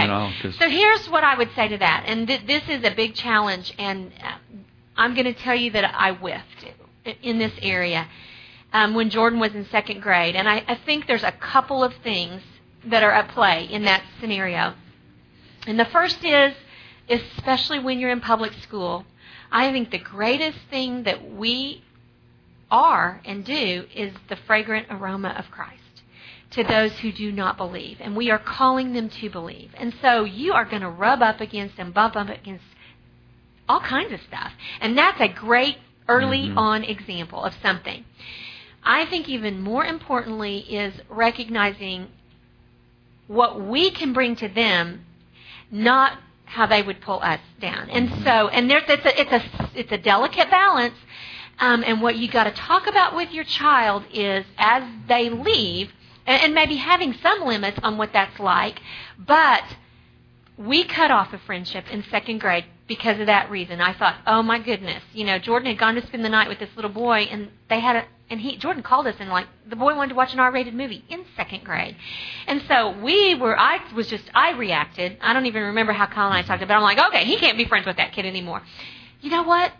so here's what I would say to that, and th- this is a big challenge, and uh, I'm going to tell you that I whiffed in this area um, when Jordan was in second grade, and I, I think there's a couple of things that are at play in that scenario. And the first is, especially when you're in public school, I think the greatest thing that we are and do is the fragrant aroma of Christ to those who do not believe. And we are calling them to believe. And so you are going to rub up against and bump up against all kinds of stuff. And that's a great early mm-hmm. on example of something. I think even more importantly is recognizing what we can bring to them, not how they would pull us down. And mm-hmm. so, and there's it's a it's a it's a delicate balance. Um, and what you got to talk about with your child is as they leave, and, and maybe having some limits on what that's like. But we cut off a friendship in second grade because of that reason. I thought, oh my goodness, you know, Jordan had gone to spend the night with this little boy, and they had a and he Jordan called us and like the boy wanted to watch an R-rated movie in second grade, and so we were. I was just I reacted. I don't even remember how Colin and I talked about. it. I'm like, okay, he can't be friends with that kid anymore. You know what?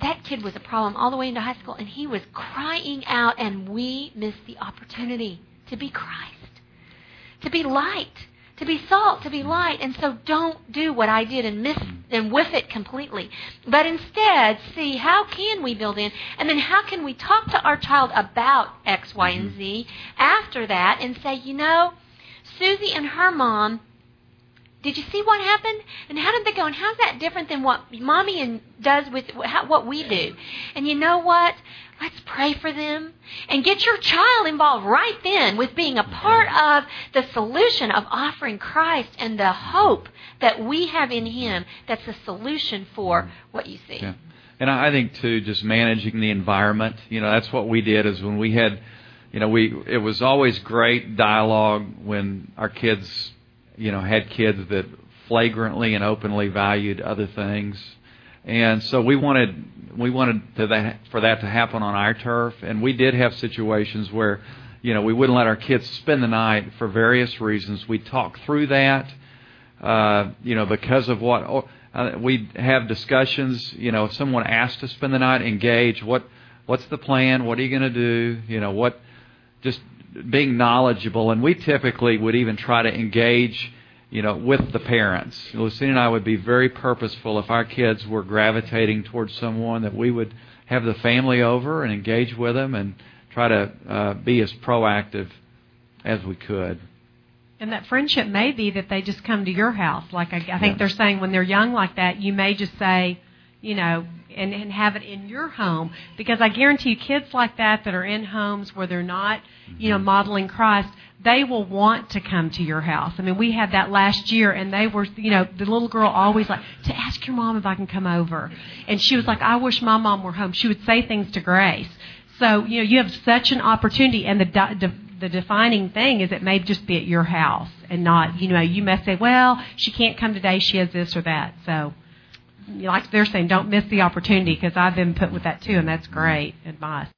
That kid was a problem all the way into high school, and he was crying out, and we missed the opportunity to be Christ, to be light, to be salt, to be light. And so don't do what I did and miss mm. and whiff it completely. But instead, see how can we build in, and then how can we talk to our child about X, Y, and mm-hmm. Z after that and say, you know, Susie and her mom did you see what happened? And how did they go? And how's that different than what mommy and does with how, what we do? And you know what? Let's pray for them and get your child involved right then with being a part of the solution of offering Christ and the hope that we have in Him. That's the solution for mm-hmm. what you see. Yeah. And I think too, just managing the environment. You know, that's what we did. Is when we had, you know, we it was always great dialogue when our kids you know, had kids that flagrantly and openly valued other things. And so we wanted we wanted that, for that to happen on our turf, and we did have situations where, you know, we wouldn't let our kids spend the night for various reasons. We talked through that, uh, you know, because of what or, uh, we have discussions. You know, if someone asked to spend the night, engage. What what's the plan? What are you going to do? You know, what just being knowledgeable, and we typically would even try to engage, you know, with the parents. Lucina and I would be very purposeful if our kids were gravitating towards someone that we would have the family over and engage with them and try to uh, be as proactive as we could. And that friendship may be that they just come to your house. Like I, I think yeah. they're saying when they're young like that, you may just say, you know, and, and have it in your home because I guarantee you kids like that that are in homes where they're not, you know, mm-hmm. modeling Christ, they will want to come to your house. I mean, we had that last year and they were, you know, the little girl always like, to ask your mom if I can come over. And she was like, I wish my mom were home. She would say things to Grace. So, you know, you have such an opportunity and the, the, the defining thing is it may just be at your house and not, you know, you may say, well, she can't come today. She has this or that. So, like they're saying, don't miss the opportunity because I've been put with that too, and that's great advice.